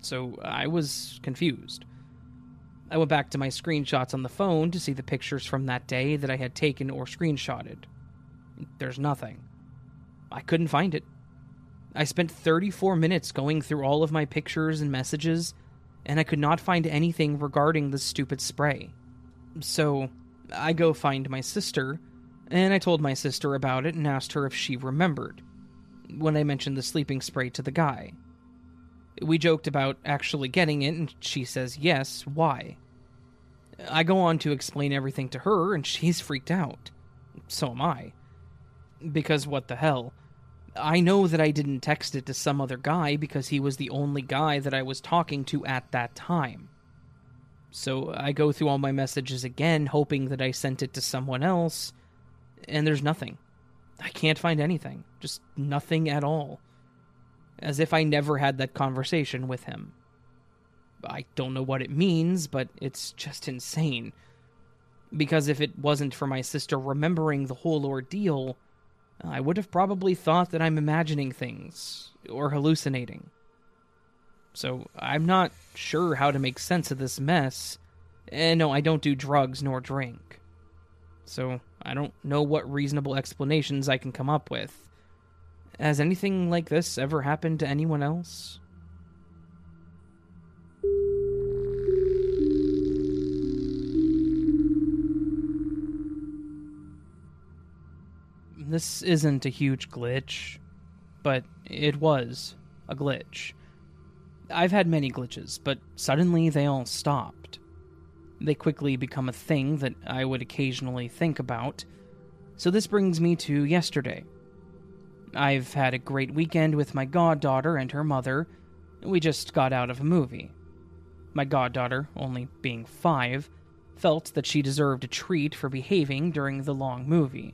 So I was confused. I went back to my screenshots on the phone to see the pictures from that day that I had taken or screenshotted. There's nothing. I couldn't find it. I spent 34 minutes going through all of my pictures and messages, and I could not find anything regarding the stupid spray. So, I go find my sister, and I told my sister about it and asked her if she remembered when I mentioned the sleeping spray to the guy. We joked about actually getting it, and she says yes, why? I go on to explain everything to her, and she's freaked out. So am I. Because what the hell? I know that I didn't text it to some other guy because he was the only guy that I was talking to at that time. So I go through all my messages again, hoping that I sent it to someone else, and there's nothing. I can't find anything. Just nothing at all. As if I never had that conversation with him. I don't know what it means, but it's just insane. Because if it wasn't for my sister remembering the whole ordeal, I would have probably thought that I'm imagining things or hallucinating. So I'm not sure how to make sense of this mess. And no, I don't do drugs nor drink. So I don't know what reasonable explanations I can come up with. Has anything like this ever happened to anyone else? This isn't a huge glitch, but it was a glitch. I've had many glitches, but suddenly they all stopped. They quickly become a thing that I would occasionally think about. So this brings me to yesterday. I've had a great weekend with my goddaughter and her mother. We just got out of a movie. My goddaughter, only being five, felt that she deserved a treat for behaving during the long movie.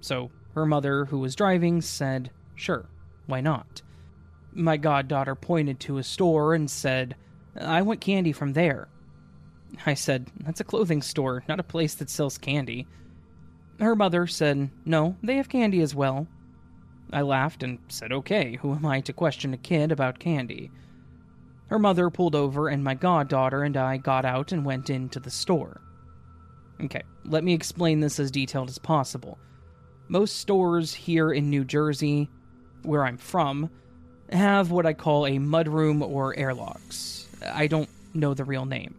So her mother, who was driving, said, Sure, why not? My goddaughter pointed to a store and said, I want candy from there. I said, That's a clothing store, not a place that sells candy. Her mother said, No, they have candy as well. I laughed and said, Okay, who am I to question a kid about candy? Her mother pulled over, and my goddaughter and I got out and went into the store. Okay, let me explain this as detailed as possible. Most stores here in New Jersey, where I'm from, have what I call a mudroom or airlocks. I don't know the real name.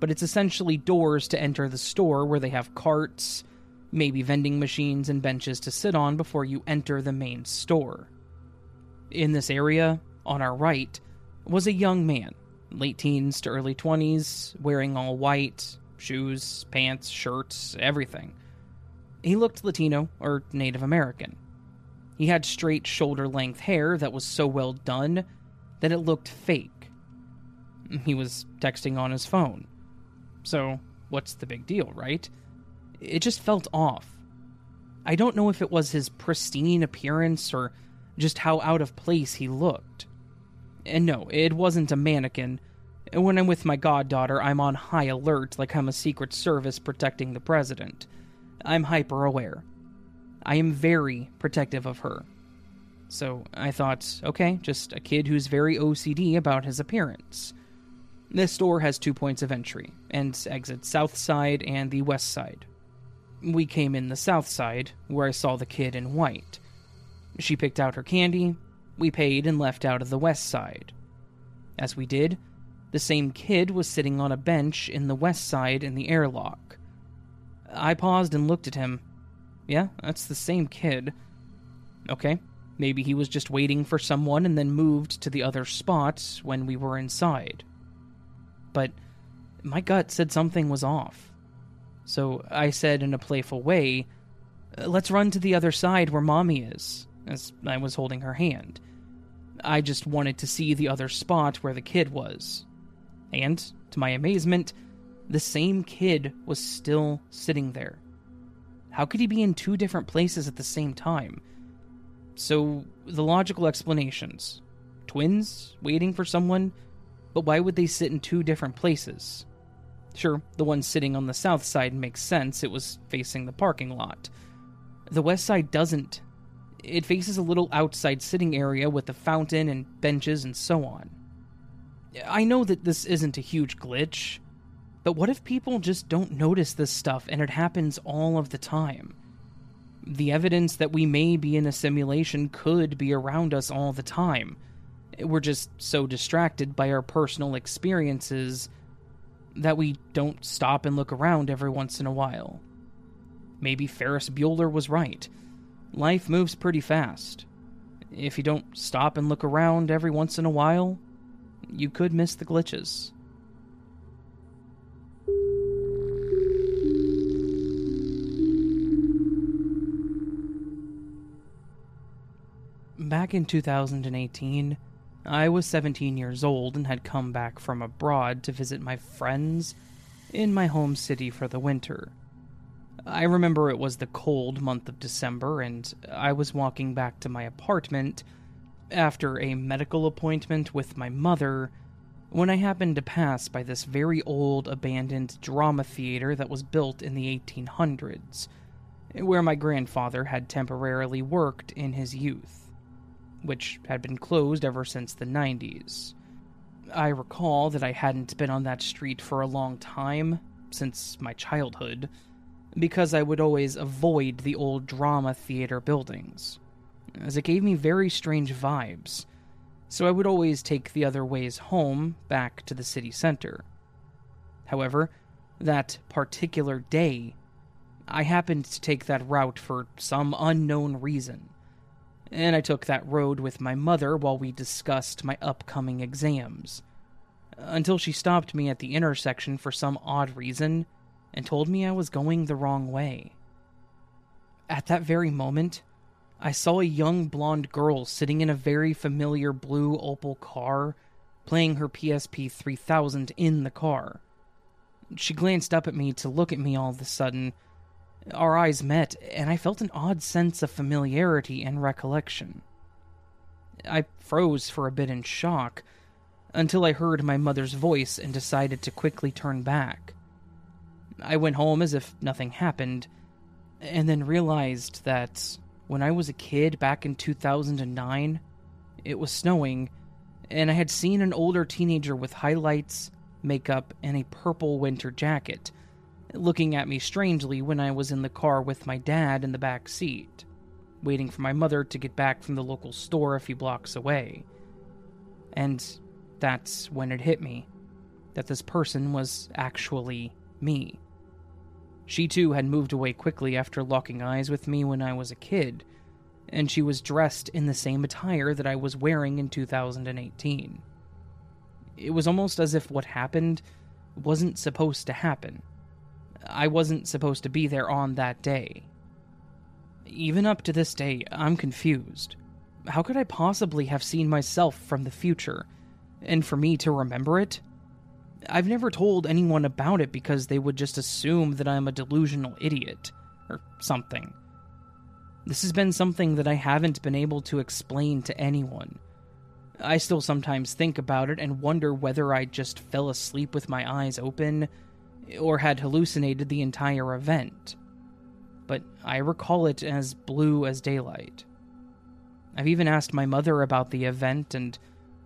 But it's essentially doors to enter the store where they have carts, maybe vending machines, and benches to sit on before you enter the main store. In this area, on our right, was a young man, late teens to early 20s, wearing all white shoes, pants, shirts, everything. He looked Latino or Native American. He had straight shoulder length hair that was so well done that it looked fake. He was texting on his phone. So, what's the big deal, right? It just felt off. I don't know if it was his pristine appearance or just how out of place he looked. And no, it wasn't a mannequin. When I'm with my goddaughter, I'm on high alert like I'm a Secret Service protecting the president. I'm hyper aware. I am very protective of her. So I thought, okay, just a kid who's very OCD about his appearance. This store has two points of entry and exit south side and the west side. We came in the south side, where I saw the kid in white. She picked out her candy, we paid, and left out of the west side. As we did, the same kid was sitting on a bench in the west side in the airlock. I paused and looked at him. Yeah, that's the same kid. Okay, maybe he was just waiting for someone and then moved to the other spot when we were inside. But my gut said something was off. So I said in a playful way, Let's run to the other side where Mommy is, as I was holding her hand. I just wanted to see the other spot where the kid was. And, to my amazement, the same kid was still sitting there. How could he be in two different places at the same time? So, the logical explanations twins waiting for someone, but why would they sit in two different places? Sure, the one sitting on the south side makes sense, it was facing the parking lot. The west side doesn't. It faces a little outside sitting area with a fountain and benches and so on. I know that this isn't a huge glitch, but what if people just don't notice this stuff and it happens all of the time? The evidence that we may be in a simulation could be around us all the time. We're just so distracted by our personal experiences that we don't stop and look around every once in a while. Maybe Ferris Bueller was right. Life moves pretty fast. If you don't stop and look around every once in a while, you could miss the glitches. Back in 2018, I was 17 years old and had come back from abroad to visit my friends in my home city for the winter. I remember it was the cold month of December, and I was walking back to my apartment after a medical appointment with my mother when I happened to pass by this very old abandoned drama theater that was built in the 1800s, where my grandfather had temporarily worked in his youth which had been closed ever since the 90s. I recall that I hadn't been on that street for a long time, since my childhood, because I would always avoid the old drama theater buildings, as it gave me very strange vibes, so I would always take the other ways home back to the city center. However, that particular day, I happened to take that route for some unknown reason and I took that road with my mother while we discussed my upcoming exams. Until she stopped me at the intersection for some odd reason and told me I was going the wrong way. At that very moment, I saw a young blonde girl sitting in a very familiar blue Opel car, playing her PSP 3000 in the car. She glanced up at me to look at me all of a sudden our eyes met, and I felt an odd sense of familiarity and recollection. I froze for a bit in shock until I heard my mother's voice and decided to quickly turn back. I went home as if nothing happened, and then realized that when I was a kid back in 2009, it was snowing, and I had seen an older teenager with highlights, makeup, and a purple winter jacket looking at me strangely when I was in the car with my dad in the back seat, waiting for my mother to get back from the local store a few blocks away. And that's when it hit me that this person was actually me. She too had moved away quickly after locking eyes with me when I was a kid, and she was dressed in the same attire that I was wearing in 2018. It was almost as if what happened wasn't supposed to happen. I wasn't supposed to be there on that day. Even up to this day, I'm confused. How could I possibly have seen myself from the future, and for me to remember it? I've never told anyone about it because they would just assume that I'm a delusional idiot, or something. This has been something that I haven't been able to explain to anyone. I still sometimes think about it and wonder whether I just fell asleep with my eyes open or had hallucinated the entire event, but I recall it as blue as daylight. I've even asked my mother about the event, and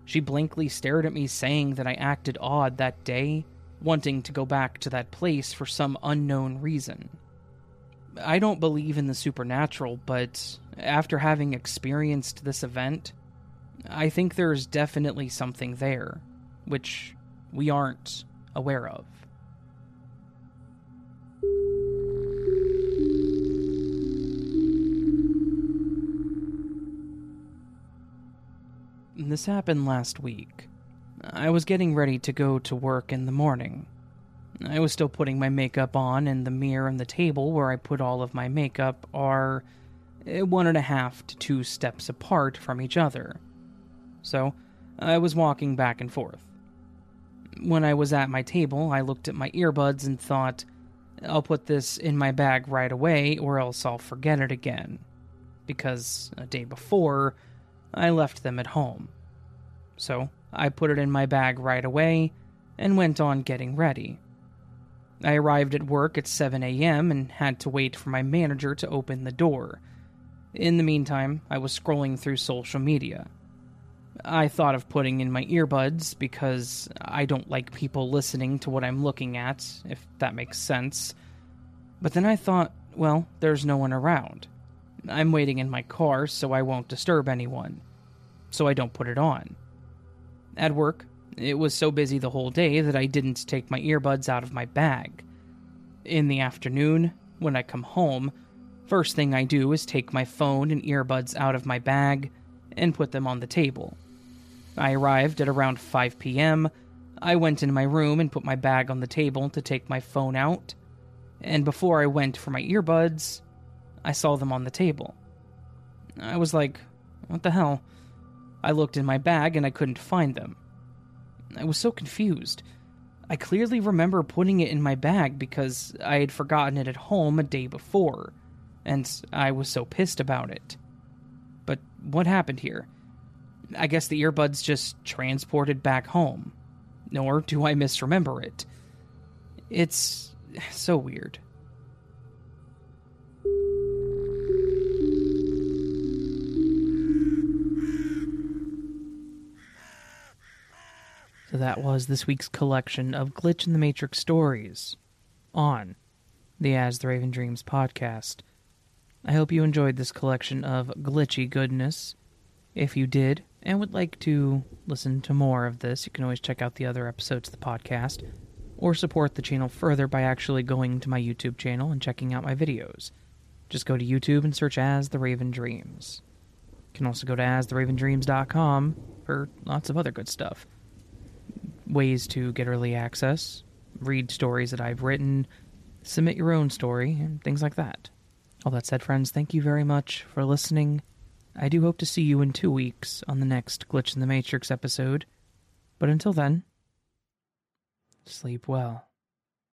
She blankly stared at me, saying that I acted odd that day, wanting to go back to that place for some unknown reason. I don't believe in the supernatural, but after having experienced this event, I think there's definitely something there, which we aren't aware of. This happened last week. I was getting ready to go to work in the morning. I was still putting my makeup on, and the mirror and the table where I put all of my makeup are eh, one and a half to two steps apart from each other. So, I was walking back and forth. When I was at my table, I looked at my earbuds and thought, I'll put this in my bag right away, or else I'll forget it again. Because a day before, I left them at home. So, I put it in my bag right away and went on getting ready. I arrived at work at 7 a.m. and had to wait for my manager to open the door. In the meantime, I was scrolling through social media. I thought of putting in my earbuds because I don't like people listening to what I'm looking at, if that makes sense. But then I thought, well, there's no one around. I'm waiting in my car, so I won't disturb anyone. So I don't put it on. At work, it was so busy the whole day that I didn't take my earbuds out of my bag. In the afternoon, when I come home, first thing I do is take my phone and earbuds out of my bag and put them on the table. I arrived at around 5 p.m. I went in my room and put my bag on the table to take my phone out. And before I went for my earbuds, I saw them on the table. I was like, what the hell? I looked in my bag and I couldn't find them. I was so confused. I clearly remember putting it in my bag because I had forgotten it at home a day before, and I was so pissed about it. But what happened here? I guess the earbuds just transported back home. Nor do I misremember it. It's so weird. That was this week's collection of Glitch in the Matrix stories on the As the Raven Dreams podcast. I hope you enjoyed this collection of glitchy goodness. If you did and would like to listen to more of this, you can always check out the other episodes of the podcast or support the channel further by actually going to my YouTube channel and checking out my videos. Just go to YouTube and search As the Raven Dreams. You can also go to astheravendreams.com for lots of other good stuff ways to get early access, read stories that I've written, submit your own story, and things like that. All that said, friends, thank you very much for listening. I do hope to see you in two weeks on the next Glitch in the Matrix episode. But until then, sleep well.